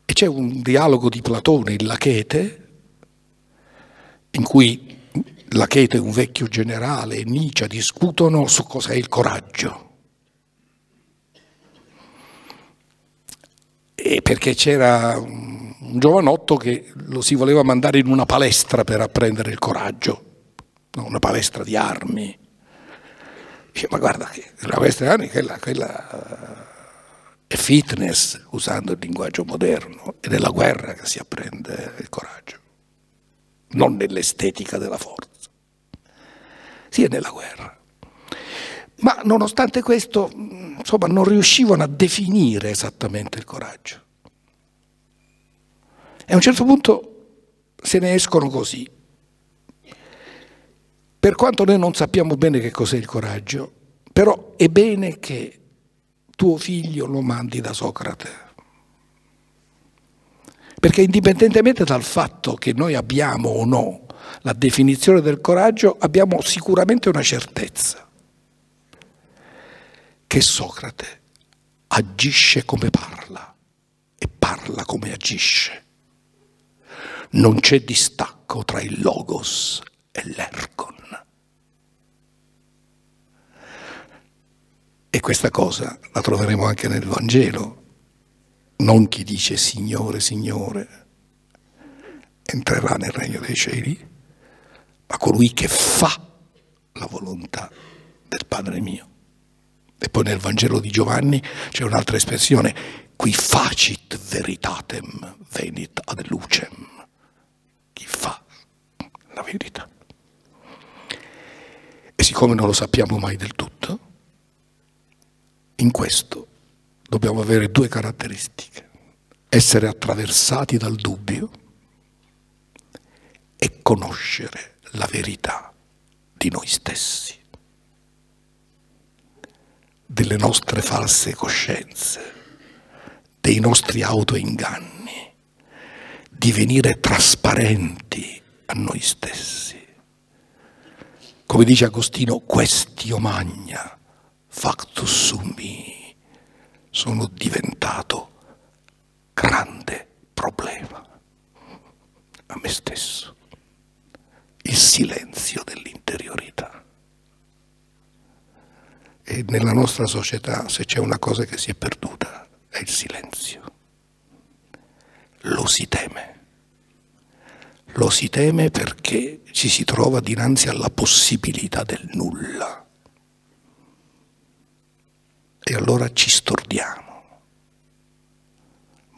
E c'è un dialogo di Platone in Lachete, in cui Lachete, un vecchio generale, e Nietzsche discutono su cos'è il coraggio. E perché c'era un giovanotto che lo si voleva mandare in una palestra per apprendere il coraggio, una palestra di armi. Dice, ma guarda, la palestra di armi quella, quella è fitness, usando il linguaggio moderno, è nella guerra che si apprende il coraggio, non nell'estetica della forza sia nella guerra. Ma nonostante questo, insomma, non riuscivano a definire esattamente il coraggio. E a un certo punto se ne escono così. Per quanto noi non sappiamo bene che cos'è il coraggio, però è bene che tuo figlio lo mandi da Socrate. Perché indipendentemente dal fatto che noi abbiamo o no la definizione del coraggio, abbiamo sicuramente una certezza, che Socrate agisce come parla e parla come agisce. Non c'è distacco tra il logos e l'ergon. E questa cosa la troveremo anche nel Vangelo. Non chi dice Signore, Signore, entrerà nel regno dei cieli, ma colui che fa la volontà del Padre mio. E poi nel Vangelo di Giovanni c'è un'altra espressione, qui facit veritatem venit ad lucem. Chi fa la verità. E siccome non lo sappiamo mai del tutto, in questo dobbiamo avere due caratteristiche. Essere attraversati dal dubbio e conoscere la verità di noi stessi, delle nostre false coscienze, dei nostri autoinganni, divenire trasparenti a noi stessi. Come dice Agostino, questio magna, factus sumi, sono diventato grande problema a me stesso il silenzio dell'interiorità. E nella nostra società, se c'è una cosa che si è perduta, è il silenzio. Lo si teme. Lo si teme perché ci si trova dinanzi alla possibilità del nulla. E allora ci stordiamo.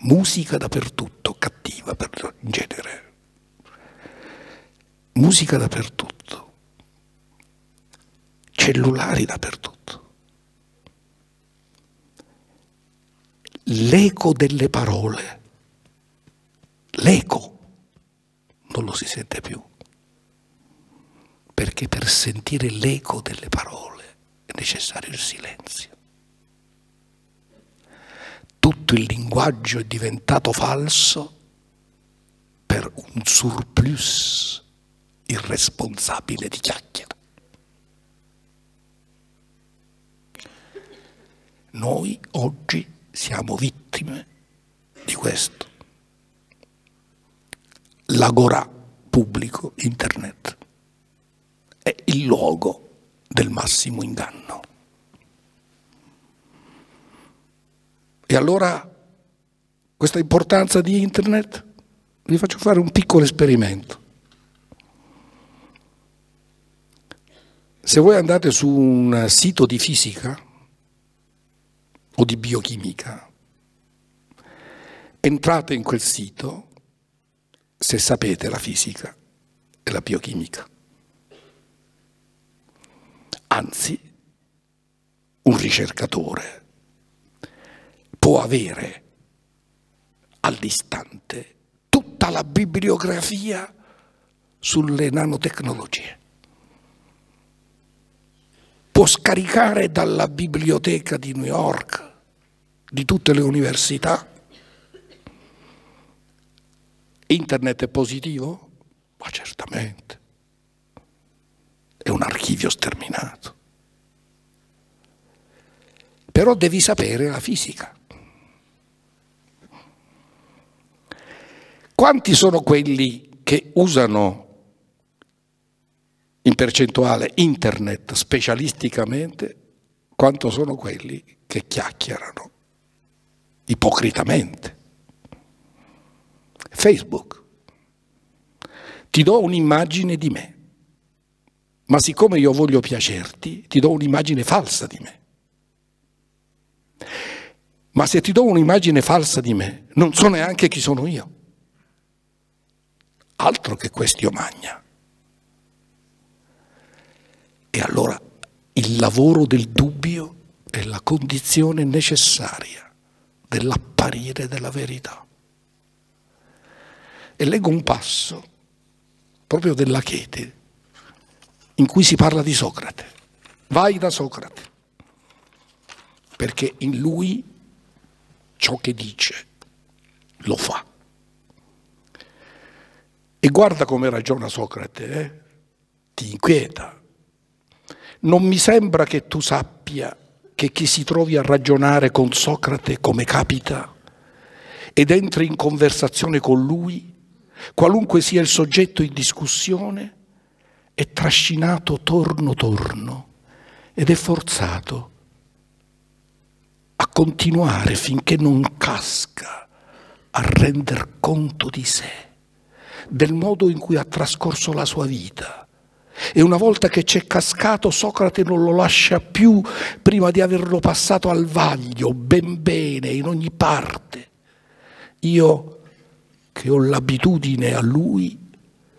Musica dappertutto, cattiva per, in genere musica dappertutto, cellulari dappertutto. L'eco delle parole, l'eco non lo si sente più, perché per sentire l'eco delle parole è necessario il silenzio. Tutto il linguaggio è diventato falso per un surplus irresponsabile di chiacchiere. Noi oggi siamo vittime di questo. L'agorà pubblico, internet, è il luogo del massimo inganno. E allora questa importanza di Internet vi faccio fare un piccolo esperimento. Se voi andate su un sito di fisica o di biochimica, entrate in quel sito se sapete la fisica e la biochimica. Anzi, un ricercatore può avere all'istante tutta la bibliografia sulle nanotecnologie. Può scaricare dalla biblioteca di New York, di tutte le università. Internet è positivo? Ma certamente. È un archivio sterminato. Però devi sapere la fisica. Quanti sono quelli che usano in percentuale internet specialisticamente? Quanto sono quelli che chiacchierano ipocritamente? Facebook. Ti do un'immagine di me, ma siccome io voglio piacerti, ti do un'immagine falsa di me. Ma se ti do un'immagine falsa di me, non so neanche chi sono io altro che questio magna. E allora il lavoro del dubbio è la condizione necessaria dell'apparire della verità. E leggo un passo proprio della Chete in cui si parla di Socrate. Vai da Socrate, perché in lui ciò che dice lo fa. E guarda come ragiona Socrate, eh? ti inquieta. Non mi sembra che tu sappia che chi si trovi a ragionare con Socrate come capita ed entri in conversazione con lui, qualunque sia il soggetto in discussione, è trascinato torno torno ed è forzato a continuare finché non casca a render conto di sé del modo in cui ha trascorso la sua vita. E una volta che c'è cascato, Socrate non lo lascia più prima di averlo passato al vaglio, ben bene, in ogni parte. Io, che ho l'abitudine a lui,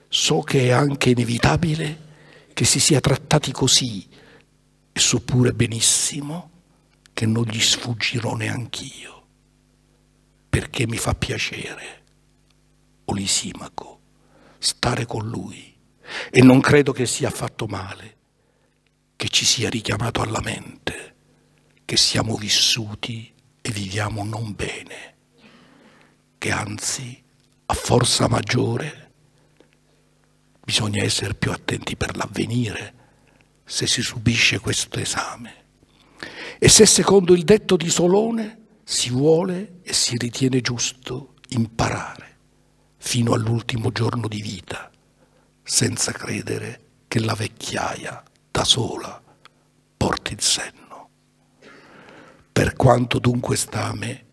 so che è anche inevitabile che si sia trattati così, e so pure benissimo che non gli sfuggirò neanch'io, perché mi fa piacere. Olisimaco stare con lui e non credo che sia affatto male che ci sia richiamato alla mente che siamo vissuti e viviamo non bene, che anzi a forza maggiore bisogna essere più attenti per l'avvenire se si subisce questo esame. E se secondo il detto di Solone si vuole e si ritiene giusto imparare fino all'ultimo giorno di vita, senza credere che la vecchiaia da sola porti il senno. Per quanto dunque sta a me,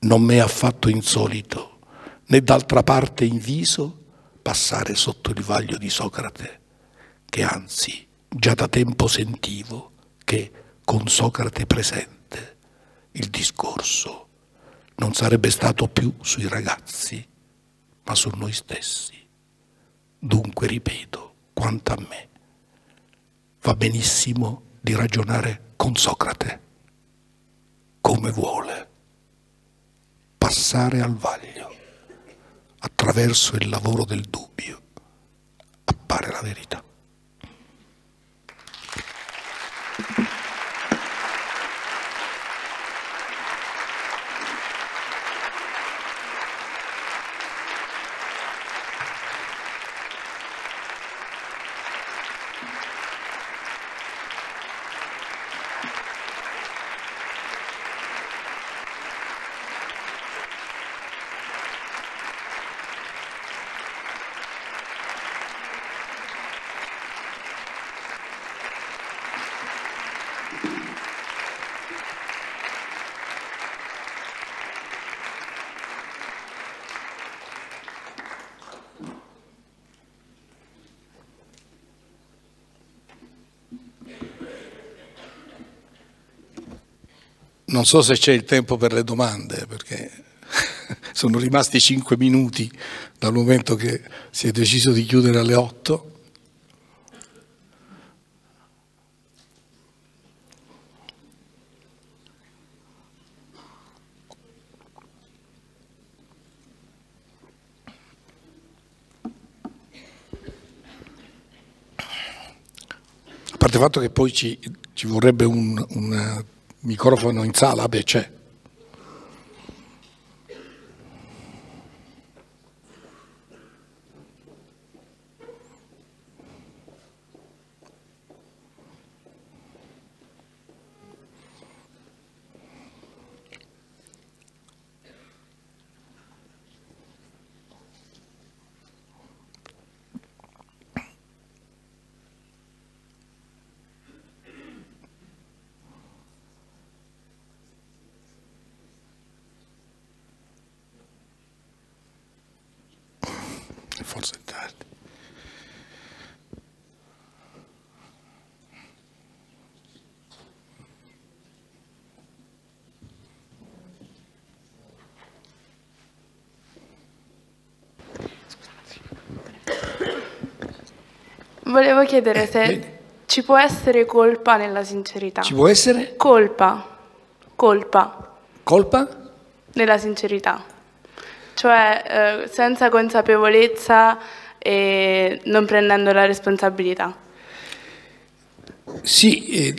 non m'è affatto insolito, né d'altra parte in viso, passare sotto il vaglio di Socrate, che anzi già da tempo sentivo che con Socrate presente il discorso non sarebbe stato più sui ragazzi, ma su noi stessi. Dunque, ripeto, quanto a me, va benissimo di ragionare con Socrate, come vuole, passare al vaglio, attraverso il lavoro del dubbio, appare la verità. Non so se c'è il tempo per le domande, perché sono rimasti cinque minuti dal momento che si è deciso di chiudere alle otto. A parte il fatto che poi ci, ci vorrebbe un, un, microfono in sala, beh c'è. Chiedere se Bene. ci può essere colpa nella sincerità. Ci può essere? Colpa. Colpa. Colpa? Nella sincerità cioè eh, senza consapevolezza e non prendendo la responsabilità. Sì, eh,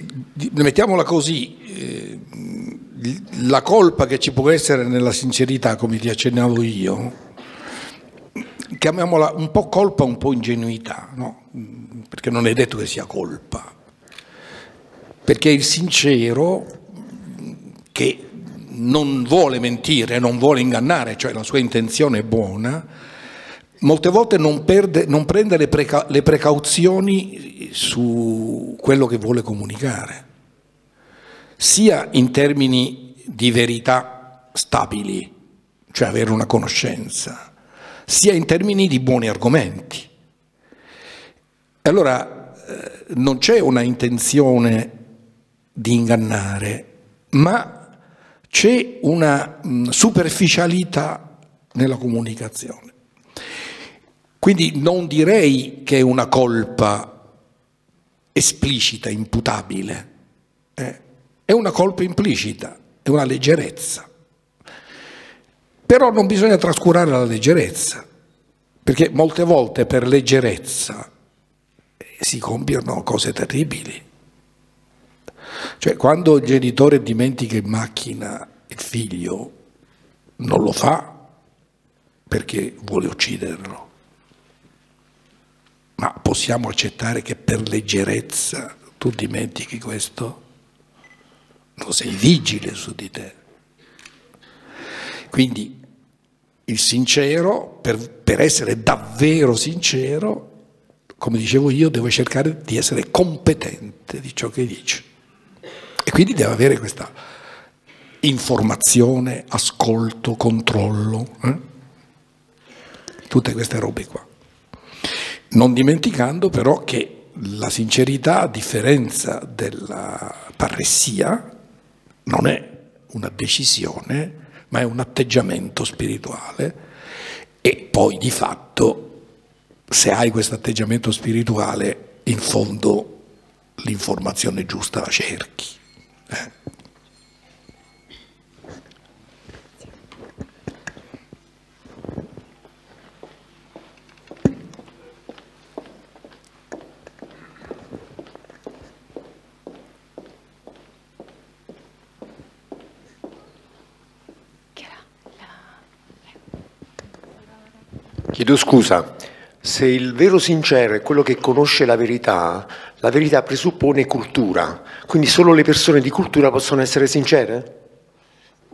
mettiamola così, eh, la colpa che ci può essere nella sincerità, come ti accennavo io, chiamiamola un po' colpa, un po' ingenuità, no? Perché non è detto che sia colpa, perché il sincero che non vuole mentire, non vuole ingannare, cioè la sua intenzione è buona, molte volte non, perde, non prende le, preca, le precauzioni su quello che vuole comunicare, sia in termini di verità stabili, cioè avere una conoscenza, sia in termini di buoni argomenti. Allora eh, non c'è una intenzione di ingannare, ma c'è una superficialità nella comunicazione. Quindi non direi che è una colpa esplicita, imputabile, eh? è una colpa implicita, è una leggerezza. Però non bisogna trascurare la leggerezza, perché molte volte per leggerezza si compiono cose terribili. Cioè quando il genitore dimentica in macchina il figlio, non lo fa perché vuole ucciderlo. Ma possiamo accettare che per leggerezza tu dimentichi questo? Non sei vigile su di te. Quindi il sincero, per, per essere davvero sincero, come dicevo io, deve cercare di essere competente di ciò che dice. E quindi deve avere questa informazione, ascolto, controllo, eh? tutte queste robe qua. Non dimenticando però che la sincerità, a differenza della parressia, non è una decisione, ma è un atteggiamento spirituale e poi di fatto, se hai questo atteggiamento spirituale, in fondo l'informazione giusta la cerchi. Chiedo scusa, se il vero sincero è quello che conosce la verità, la verità presuppone cultura, quindi solo le persone di cultura possono essere sincere?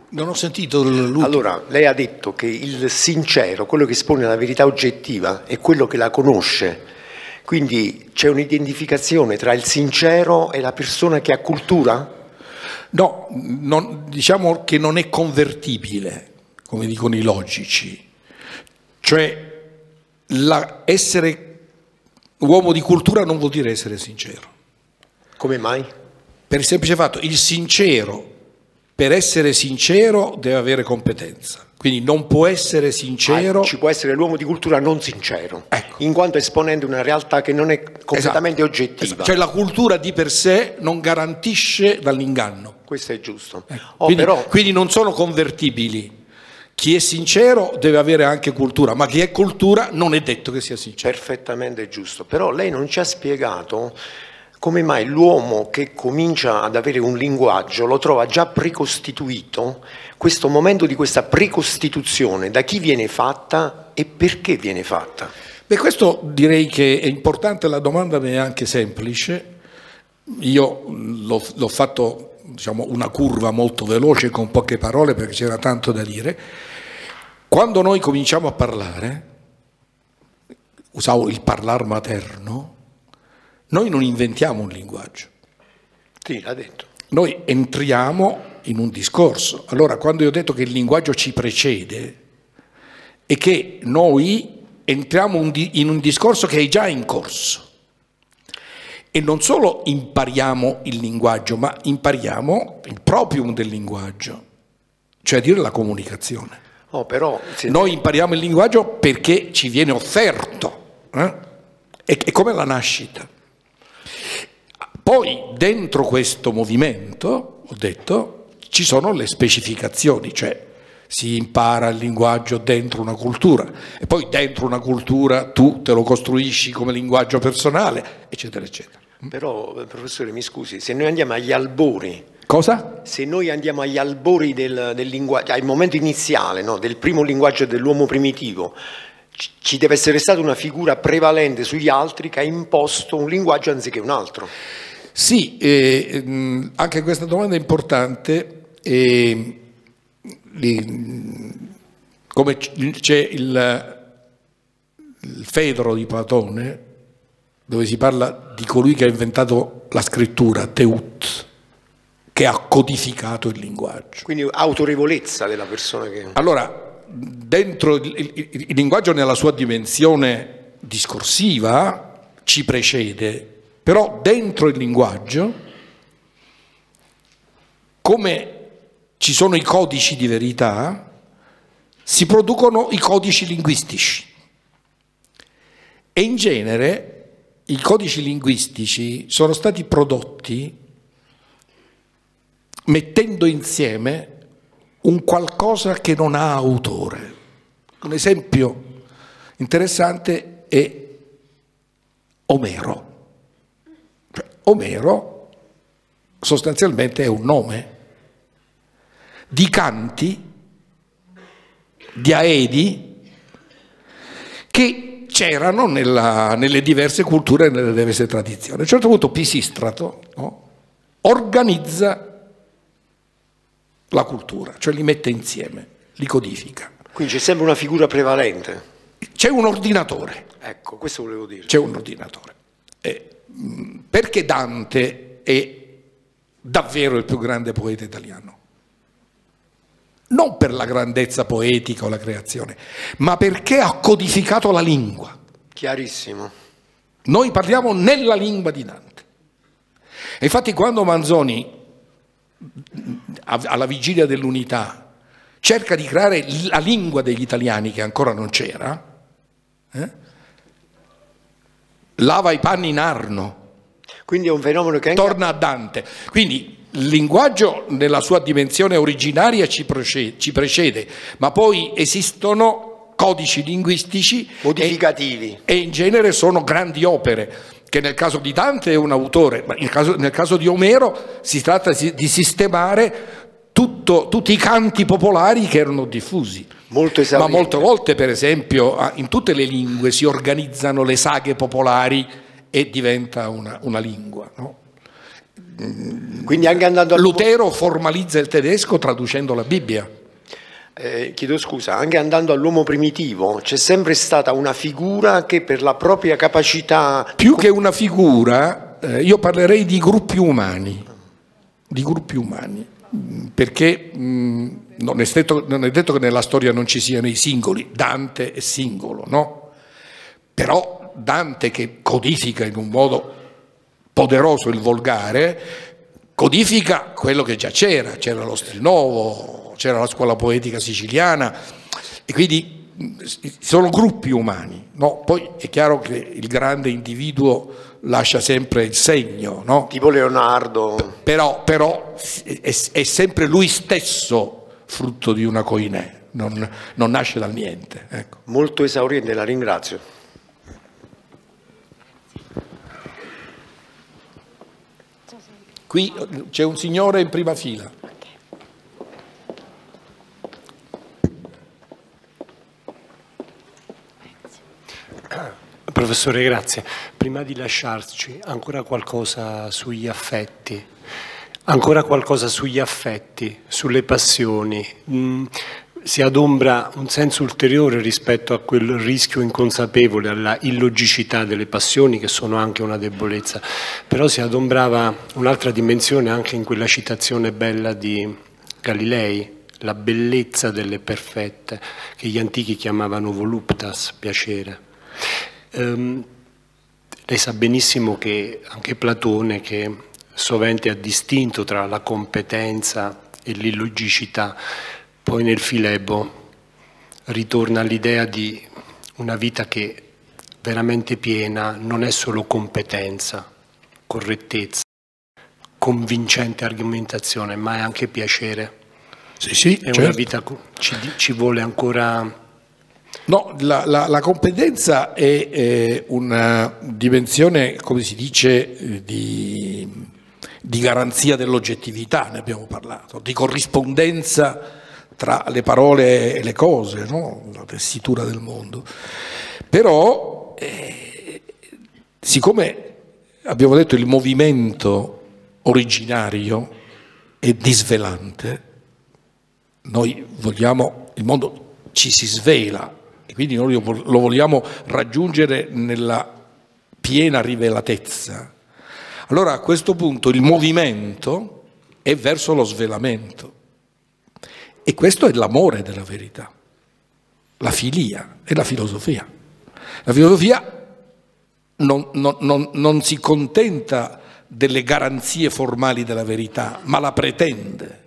Non ho sentito l'ultimo. Allora, lei ha detto che il sincero, quello che espone la verità oggettiva, è quello che la conosce. Quindi c'è un'identificazione tra il sincero e la persona che ha cultura? No, non, diciamo che non è convertibile, come dicono i logici. Cioè, la, essere Uomo di cultura non vuol dire essere sincero. Come mai? Per il semplice fatto, il sincero per essere sincero deve avere competenza. Quindi non può essere sincero. Ah, ci può essere l'uomo di cultura non sincero, Ecco. in quanto esponente una realtà che non è completamente Esatto. oggettiva. Esatto. Cioè la cultura di per sé non garantisce dall'inganno. Questo è giusto. Ecco. Oh, quindi, però, quindi non sono convertibili. Chi è sincero deve avere anche cultura, ma chi è cultura non è detto che sia sincero. perfettamente giusto. Però lei non ci ha spiegato come mai l'uomo che comincia ad avere un linguaggio lo trova già precostituito, questo momento di questa precostituzione, da chi viene fatta e perché viene fatta. Beh, questo direi che è importante, la domanda è anche semplice. Io l'ho, l'ho fatto diciamo, una curva molto veloce con poche parole perché c'era tanto da dire. Quando noi cominciamo a parlare, usavo il parlar materno, noi non inventiamo un linguaggio, Sì, l'ha detto. noi entriamo in un discorso. Allora, quando io ho detto che il linguaggio ci precede, è che noi entriamo in un discorso che è già in corso. E non solo impariamo il linguaggio, ma impariamo il proprium del linguaggio, cioè dire la comunicazione. Oh, però, se- Noi impariamo il linguaggio perché ci viene offerto, eh? è, è come la nascita. Poi dentro questo movimento, ho detto, ci sono le specificazioni, cioè si impara il linguaggio dentro una cultura e poi dentro una cultura tu te lo costruisci come linguaggio personale, eccetera, eccetera. Però, eh, professore, mi scusi, se noi andiamo agli albori Cosa? Se noi andiamo agli albori del, del linguaggio, al momento iniziale no, del primo linguaggio dell'uomo primitivo, ci- ci deve essere stata una figura prevalente sugli altri che ha imposto un linguaggio anziché un altro. Sì, eh, mh, anche questa domanda è importante. e, li- come c'è il, il Fedro di Platone, dove si parla di colui che ha inventato la scrittura, Teut, che ha codificato il linguaggio. Quindi autorevolezza della persona che... Allora, dentro il, il- il linguaggio nella sua dimensione discorsiva ci precede, però dentro il linguaggio, come ci sono i codici di verità, si producono i codici linguistici. E in genere i codici linguistici sono stati prodotti mettendo insieme un qualcosa che non ha autore. Un esempio interessante è Omero. Cioè, Omero sostanzialmente è un nome di canti, di aedi che c'erano nella- nelle diverse culture e nelle diverse tradizioni. A un certo punto Pisistrato no, organizza la cultura, cioè li mette insieme, li codifica. Quindi c'è sempre una figura prevalente. C'è un ordinatore, Ecco, questo volevo dire. c'è un ordinatore. E, mh, perché Dante è davvero il più grande poeta italiano? Non per la grandezza poetica o la creazione, ma perché ha codificato la lingua. Chiarissimo. Noi parliamo nella lingua di Dante. E infatti quando Manzoni, alla vigilia dell'unità, cerca di creare la lingua degli italiani che ancora non c'era, eh, lava i panni in Arno, Quindi è un fenomeno che anche... torna a Dante. Quindi il linguaggio nella sua dimensione originaria ci precede, ci precede, ma poi esistono codici linguistici e- modificativi. e in genere sono grandi opere, che nel caso di Dante è un autore, ma nel caso, nel caso di Omero si tratta di sistemare tutto- tutti i canti popolari che erano diffusi. Molto Ma molte volte, per esempio, in tutte le lingue si organizzano le saghe popolari e diventa una, una lingua. no? Quindi anche andando al... Lutero formalizza il tedesco traducendo la Bibbia. Eh, chiedo scusa, anche andando all'uomo primitivo c'è sempre stata una figura che per la propria capacità Più che una figura, eh, io parlerei di gruppi umani, di gruppi umani, Mm, perché mh, non, è detto, non è detto che nella storia non ci siano i singoli, Dante è singolo, no? Però Dante che codifica in un modo poderoso il volgare, codifica quello che già c'era, c'era lo Stil Novo, c'era la scuola poetica siciliana e quindi sono gruppi umani, no? poi è chiaro che il grande individuo lascia sempre il segno, no? tipo Leonardo. Però, però è, è, sempre lui stesso frutto di una coinè, non, non nasce dal niente. Ecco. Molto esauriente, la ringrazio. Qui c'è un signore in prima fila. Professore, grazie. Prima di lasciarci, ancora qualcosa sugli affetti. Ancora qualcosa sugli affetti, sulle passioni. Si adombra un senso ulteriore rispetto a quel rischio inconsapevole, alla illogicità delle passioni, che sono anche una debolezza. Però si adombrava un'altra dimensione anche in quella citazione bella di Galilei, la bellezza delle perfette, che gli antichi chiamavano voluptas, piacere. Um, lei sa benissimo che anche Platone, che sovente ha distinto tra la competenza e l'illogicità, poi nel Filebo ritorna all'idea di una vita che veramente piena non è solo competenza, correttezza, convincente argomentazione, ma è anche piacere. Sì, sì, è certo. una vita ci, ci vuole ancora No, la, la, la competenza è eh, una dimensione, come si dice, di, di garanzia dell'oggettività, ne abbiamo parlato, di corrispondenza tra le parole e le cose, no? la tessitura del mondo. Però, eh, siccome abbiamo detto il movimento originario è disvelante, noi vogliamo, il mondo ci si svela e quindi noi lo vogliamo raggiungere nella piena rivelatezza. Allora a questo punto il movimento è verso lo svelamento e questo è l'amore della verità, la filia e la filosofia. La filosofia non, non, non, non si contenta delle garanzie formali della verità, ma la pretende,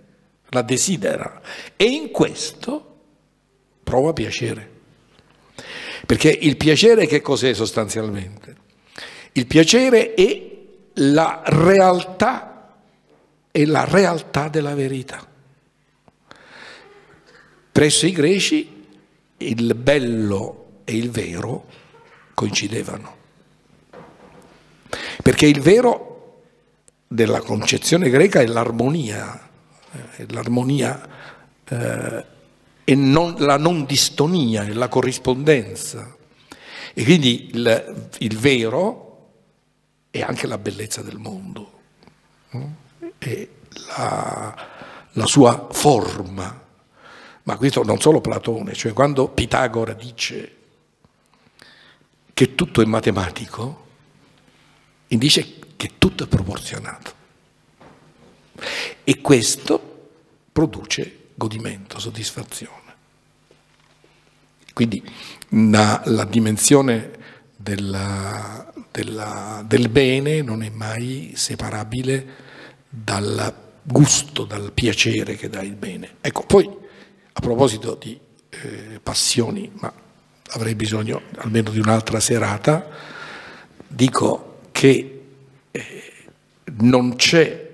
la desidera e in questo prova piacere. Perché il piacere che cos'è sostanzialmente? Il piacere è la realtà, è la realtà della verità. Presso i greci il bello e il vero coincidevano. Perché il vero della concezione greca è l'armonia, è l'armonia eh, e non, la non distonia e la corrispondenza. E quindi il, il, vero è anche la bellezza del mondo, è la, la sua forma. Ma questo non solo Platone, cioè quando Pitagora dice che tutto è matematico, dice che tutto è proporzionato. E questo produce godimento, soddisfazione. Quindi la, la dimensione della, della, del bene non è mai separabile dal gusto, dal piacere che dà il bene. Ecco, poi a proposito di eh, passioni, ma avrei bisogno almeno di un'altra serata, dico che eh, non c'è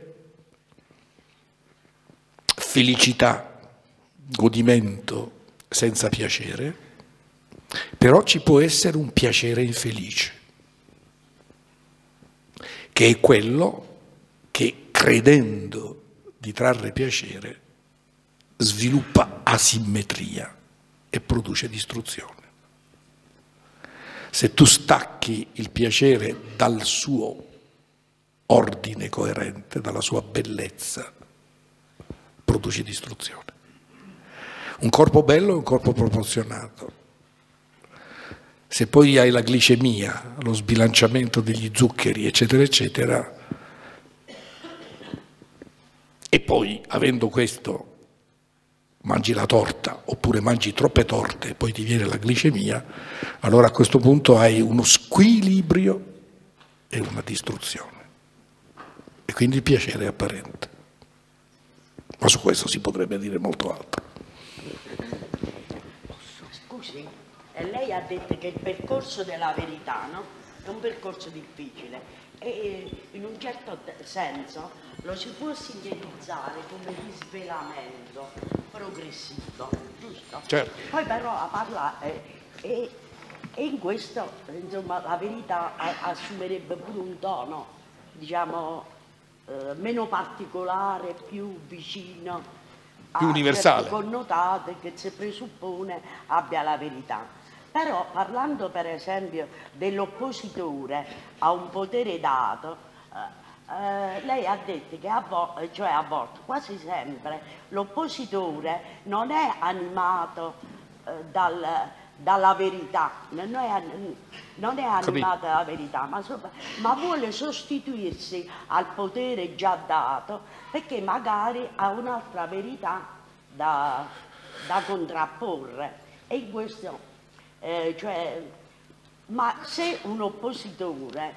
felicità, godimento senza piacere, però ci può essere un piacere infelice, che è quello che credendo di trarre piacere sviluppa asimmetria e produce distruzione. Se tu stacchi il piacere dal suo ordine coerente, dalla sua bellezza, produci distruzione. Un corpo bello è un corpo proporzionato, se poi hai la glicemia, lo sbilanciamento degli zuccheri, eccetera, eccetera, e poi avendo questo mangi la torta oppure mangi troppe torte e poi ti viene la glicemia, allora a questo punto hai uno squilibrio e una distruzione. e quindi il piacere è apparente. Ma su questo si potrebbe dire molto altro. Scusi, lei ha detto che il percorso della verità no? è un percorso difficile e in un certo senso lo si può sintetizzare come disvelamento progressivo, giusto? Certo. Poi però parla eh, e, e, in questo insomma, la verità assumerebbe pure un tono, diciamo, eh, meno particolare, più vicino più universale. connotate che si presuppone abbia la verità. Però parlando per esempio dell'oppositore a un potere dato, eh, eh, lei ha detto che a, vo- cioè a volte, quasi sempre, l'oppositore non è animato eh, dal, dalla verità, non è, non è animata dalla verità, ma, sopra, ma, vuole sostituirsi al potere già dato perché magari ha un'altra verità da, da contrapporre. E in questo eh, cioè, ma se un oppositore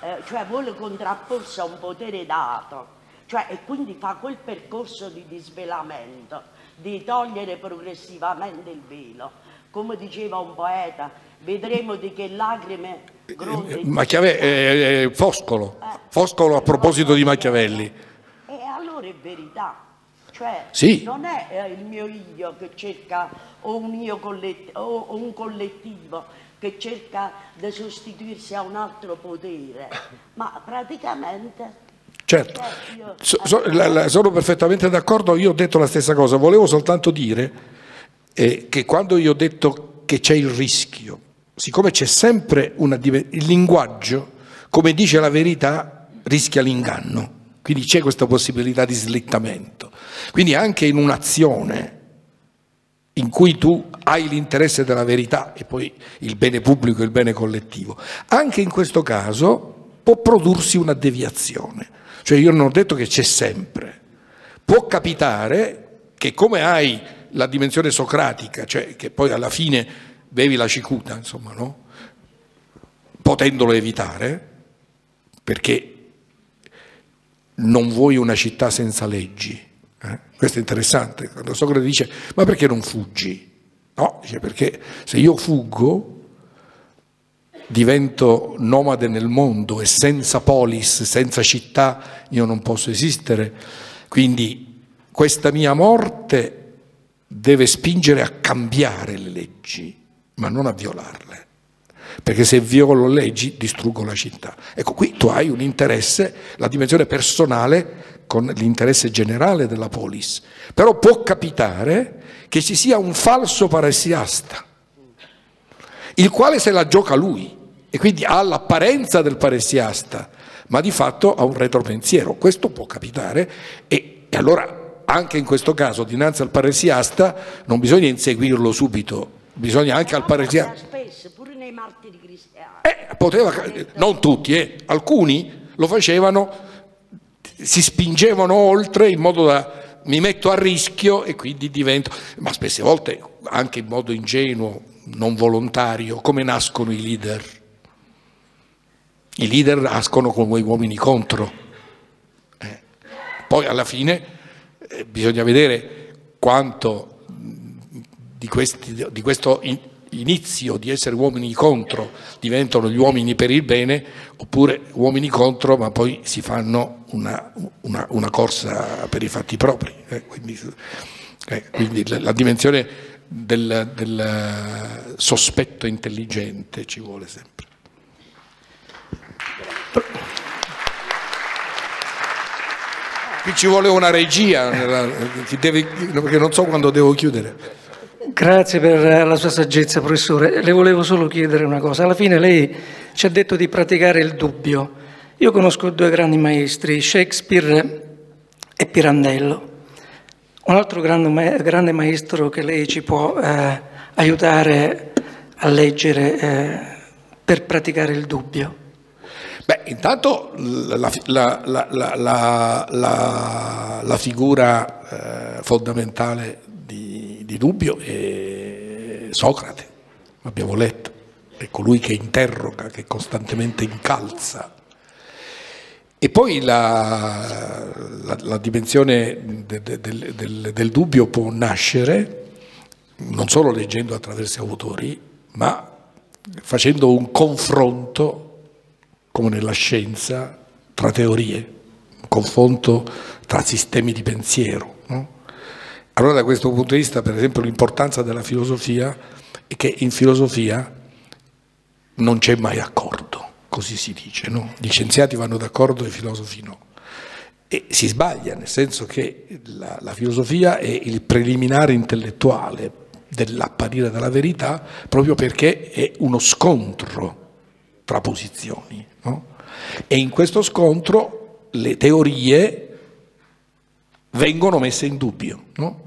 eh, cioè vuole contrapporsi a un potere dato, cioè, e quindi fa quel percorso di disvelamento, di togliere progressivamente il velo, come diceva un poeta, vedremo di che lacrime gronde. Machiave- eh, eh, Foscolo. Eh. Foscolo a proposito di Machiavelli. E allora è verità. Cioè, sì. non è eh, il mio io che cerca, o un, io collet- o un collettivo che cerca di sostituirsi a un altro potere, ma praticamente Certo, so, so, la, la, sono perfettamente d'accordo, io ho detto la stessa cosa, volevo soltanto dire eh, che quando io ho detto che c'è il rischio, siccome c'è sempre una, il linguaggio, come dice la verità, rischia l'inganno. Quindi c'è questa possibilità di slittamento. Quindi anche in un'azione in cui tu hai l'interesse della verità e poi il bene pubblico e il bene collettivo, anche in questo caso può prodursi una deviazione. Cioè io non ho detto che c'è sempre. Può capitare che come hai la dimensione socratica, cioè che poi alla fine bevi la cicuta, insomma, no? Potendolo evitare, perché non vuoi una città senza leggi. Eh? Questo è interessante. Quando Socrate dice, ma perché non fuggi? No, dice perché se io fuggo divento nomade nel mondo e senza polis, senza città, io non posso esistere. Quindi questa mia morte deve spingere a cambiare le leggi, ma non a violarle perché se violo leggi distruggo la città. Ecco, qui tu hai un interesse, la dimensione personale con l'interesse generale della polis, però può capitare che ci sia un falso paresiasta, il quale se la gioca lui e quindi ha l'apparenza del paresiasta, ma di fatto ha un retropensiero. Questo può capitare e, e allora anche in questo caso dinanzi al paresiasta non bisogna inseguirlo subito, bisogna anche al paresiasta nei martiri cristiani. Eh, poteva, non tutti, eh, alcuni lo facevano, si spingevano oltre in modo da mi metto a rischio e quindi divento, ma spesse volte anche in modo ingenuo, non volontario, come nascono i leader. I leader nascono come uomini contro. Eh. Poi alla fine eh, bisogna vedere quanto di, questi, di questo inizio di essere uomini contro diventano gli uomini per il bene, oppure uomini contro ma poi si fanno una, una, una corsa per i fatti propri. Eh, quindi, eh, quindi la, la, dimensione del, del sospetto intelligente ci vuole sempre. Qui ci vuole una regia, perché non so quando devo chiudere. Grazie per la sua saggezza, professore. Le volevo solo chiedere una cosa. Alla fine lei ci ha detto di praticare il dubbio. Io conosco due grandi maestri, Shakespeare e Pirandello. Un altro grande, grande maestro che lei ci può eh, aiutare a leggere eh, per praticare il dubbio. Beh, intanto la, la, la, la figura eh, fondamentale di, dubbio è Socrate, abbiamo letto, è colui che interroga, che costantemente incalza. E poi la, la, la dimensione de, de, del, del, dubbio può nascere non solo leggendo attraverso autori, ma facendo un confronto, come nella scienza, tra teorie, un confronto tra sistemi di pensiero. No? Allora da questo punto di vista, per esempio, l'importanza della filosofia è che in filosofia non c'è mai accordo, così si dice, no? Gli scienziati vanno d'accordo e i filosofi no. E si sbaglia, nel senso che la, la filosofia è il preliminare intellettuale dell'apparire della verità proprio perché è uno scontro tra posizioni. No? E in questo scontro le teorie vengono messe in dubbio. No?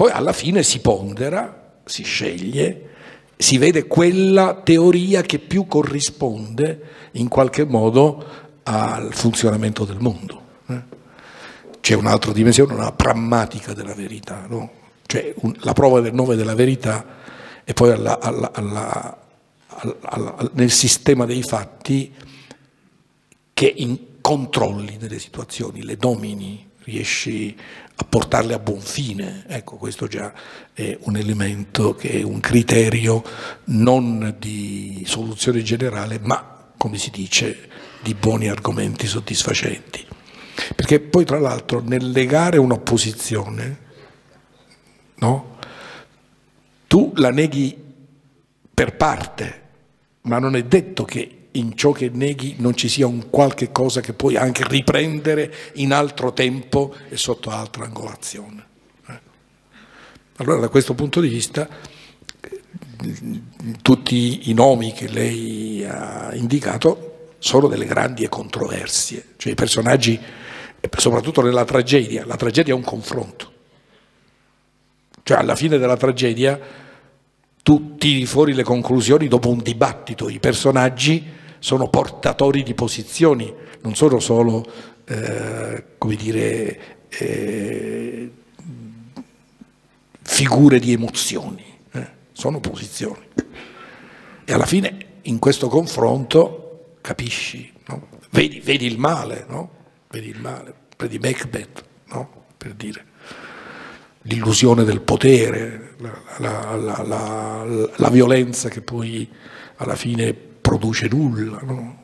Poi alla fine si pondera, si sceglie, si vede quella teoria che più corrisponde in qualche modo al funzionamento del mondo. Eh? C'è un'altra dimensione, una prammatica della verità, no? cioè un, la prova del nome della verità e poi alla, alla, alla, nel sistema dei fatti che in, controlli delle situazioni, le domini, riesci a portarle a buon fine. Ecco, questo già è un elemento che è un criterio non di soluzione generale, ma, come si dice, di buoni argomenti soddisfacenti. Perché poi, tra l'altro, nel legare un'opposizione, no? tu la neghi per parte, ma non è detto che in ciò che neghi non ci sia un qualche cosa che puoi anche riprendere in altro tempo e sotto altra angolazione. Eh. Allora da questo punto di vista tutti i nomi che lei ha indicato sono delle grandi controversie, cioè i personaggi, soprattutto nella tragedia, la tragedia è un confronto, cioè alla fine della tragedia tu tiri fuori le conclusioni dopo un dibattito, i personaggi sono portatori di posizioni, non sono solo, eh, come dire, eh, figure di emozioni, eh, sono posizioni. E alla fine in questo confronto capisci, no? vedi, vedi, il male, no? vedi il male, vedi Macbeth, no? per dire l'illusione del potere, la, la, la, la, violenza che poi alla fine produce nulla. No?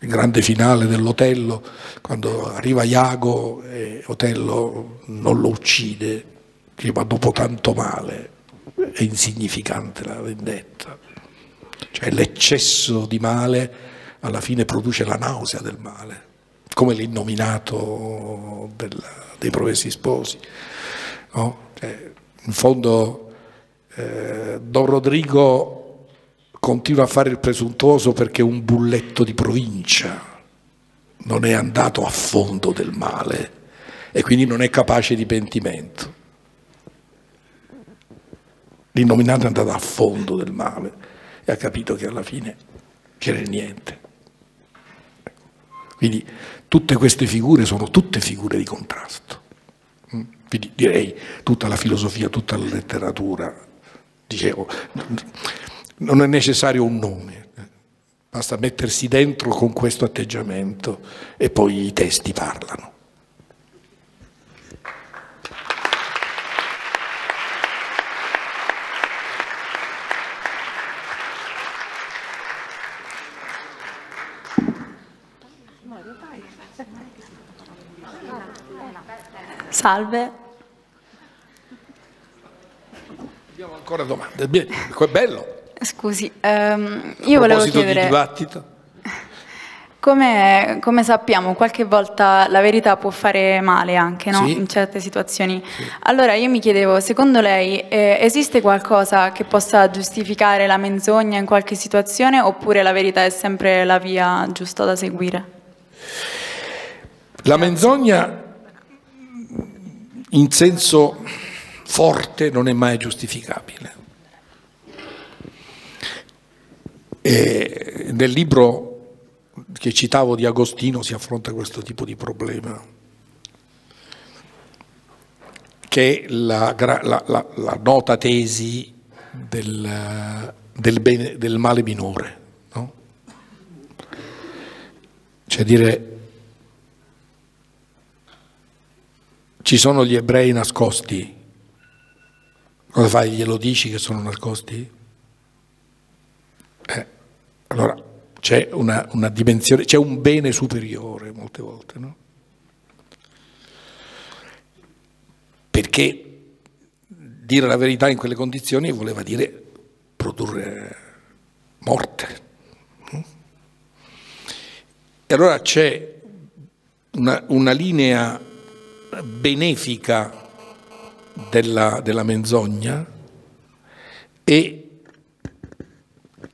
Il grande finale dell'Otello, quando arriva Iago e Otello non lo uccide, ma dopo tanto male è insignificante la vendetta. Cioè l'eccesso di male alla fine produce la nausea del male, come l'innominato del, dei Promessi Sposi. No? Cioè, in fondo eh, Don Rodrigo continua a fare il presuntuoso perché un bulletto di provincia, non è andato a fondo del male e quindi non è capace di pentimento. L'innominato è andato a fondo del male e ha capito che alla fine c'era niente. Quindi tutte queste figure sono tutte figure di contrasto. Quindi direi tutta la filosofia, tutta la letteratura. Dicevo, non è necessario un nome, basta mettersi dentro con questo atteggiamento e poi i testi parlano. Salve. Abbiamo ancora domande. Bello. Scusi, um, io volevo chiedere... Di dibattito. Come, come, sappiamo, qualche volta la verità può fare male anche no? sì. in certe situazioni. Sì. Allora io mi chiedevo, secondo lei eh, esiste qualcosa che possa giustificare la menzogna in qualche situazione oppure la verità è sempre la via giusta da seguire? La menzogna in senso forte non è mai giustificabile. E nel libro che citavo di Agostino si affronta questo tipo di problema, che è la, la, la, la nota tesi del, del, bene, del male minore. No? Cioè dire ci sono gli ebrei nascosti. Cosa fai? Glielo dici che sono nascosti? Allora c'è una, una, dimensione, c'è un bene superiore molte volte, no? Perché dire la verità in quelle condizioni voleva dire produrre morte. E allora c'è una, una linea benefica della, della menzogna e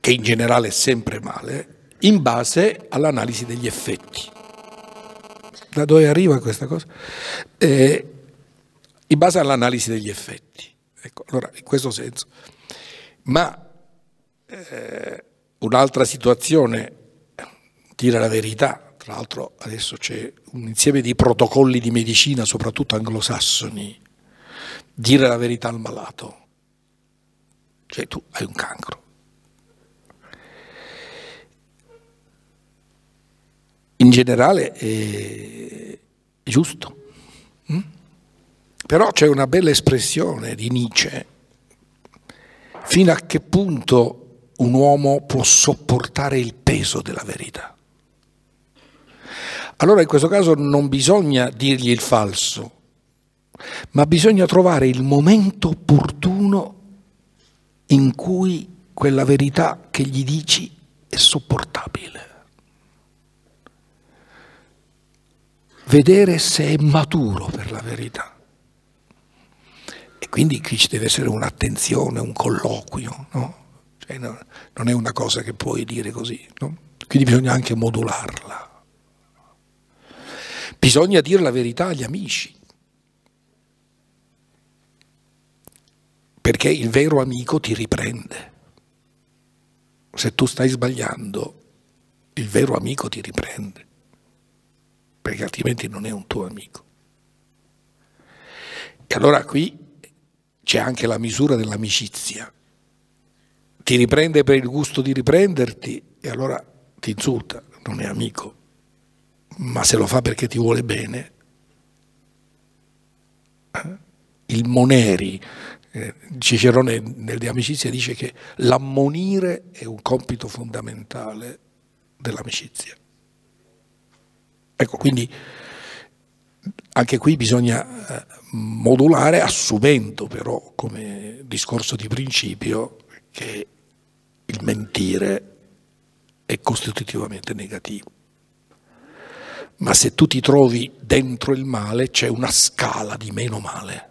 che in generale è sempre male, in base all'analisi degli effetti. Da dove arriva questa cosa? Eh, in base all'analisi degli effetti. Ecco, allora, in questo senso. Ma eh, un'altra situazione, dire la verità, tra l'altro adesso c'è un insieme di protocolli di medicina, soprattutto anglosassoni, dire la verità al malato. Cioè tu hai un cancro. In generale è giusto. Mm? Però c'è una bella espressione di Nietzsche. Fino a che punto un uomo può sopportare il peso della verità? Allora in questo caso non bisogna dirgli il falso, ma bisogna trovare il momento opportuno in cui quella verità che gli dici è sopportabile. Vedere se è maturo per la verità. E quindi qui ci deve essere un'attenzione, un colloquio, no? cioè, no, non è una cosa che puoi dire così, no? quindi bisogna anche modularla. Bisogna dire la verità agli amici, perché il vero amico ti riprende. Se tu stai sbagliando, il vero amico ti riprende, perché altrimenti non è un tuo amico. E allora qui c'è anche la misura dell'amicizia. Ti riprende per il gusto di riprenderti e allora ti insulta, non è amico ma se lo fa perché ti vuole bene, eh? il moneri, eh, Cicerone nel De Amicizia dice che l'ammonire è un compito fondamentale dell'amicizia. Ecco, quindi anche qui bisogna eh, modulare assumendo però come discorso di principio che il mentire è costitutivamente negativo ma se tu ti trovi dentro il male c'è una scala di meno male.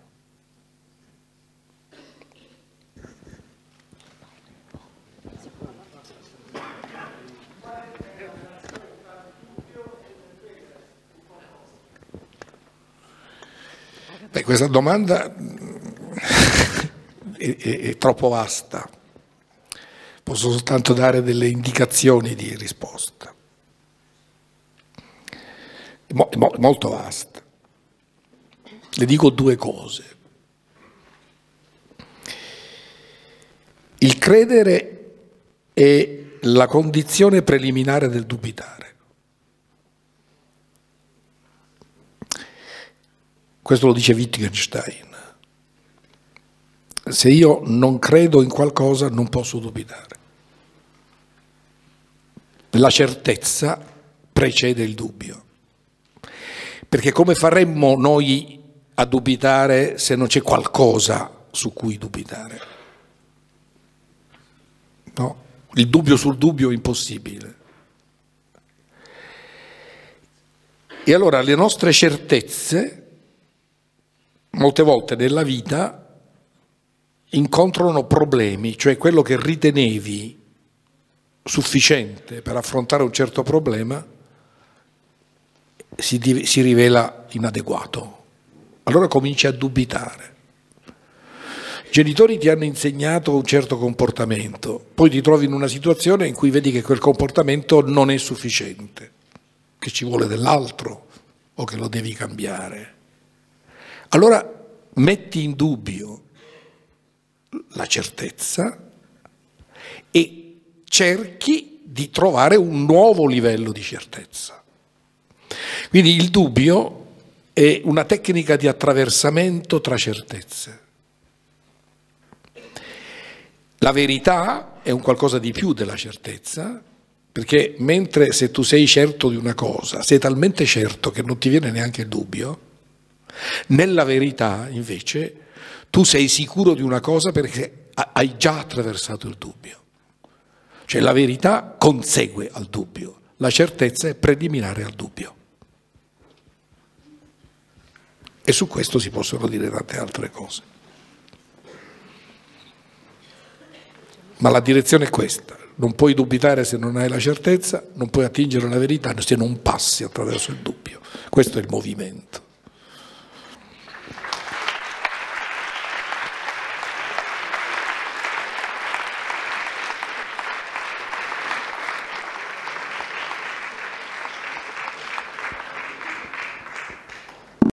Questa domanda è, è, è troppo vasta, posso soltanto dare delle indicazioni di risposta molto vasta. Le dico due cose. Il credere è la condizione preliminare del dubitare. Questo lo dice Wittgenstein. Se io non credo in qualcosa non posso dubitare. La certezza precede il dubbio. Perché come faremmo noi a dubitare se non c'è qualcosa su cui dubitare? No? Il dubbio sul dubbio è impossibile. E allora le nostre certezze, molte volte nella vita, incontrano problemi, cioè quello che ritenevi sufficiente per affrontare un certo problema si, si rivela inadeguato. Allora cominci a dubitare. I genitori ti hanno insegnato un certo comportamento, poi ti trovi in una situazione in cui vedi che quel comportamento non è sufficiente, che ci vuole dell'altro o che lo devi cambiare. Allora metti in dubbio la certezza e cerchi di trovare un nuovo livello di certezza. Quindi il dubbio è una tecnica di attraversamento tra certezze. La verità è un qualcosa di più della certezza, perché mentre se tu sei certo di una cosa, sei talmente certo che non ti viene neanche il dubbio, nella verità invece tu sei sicuro di una cosa perché hai già attraversato il dubbio. Cioè la verità consegue al dubbio, la certezza è preliminare al dubbio. E su questo si possono dire tante altre cose. Ma la direzione è questa, non puoi dubitare se non hai la certezza, non puoi attingere la verità se non passi attraverso il dubbio. Questo è il movimento.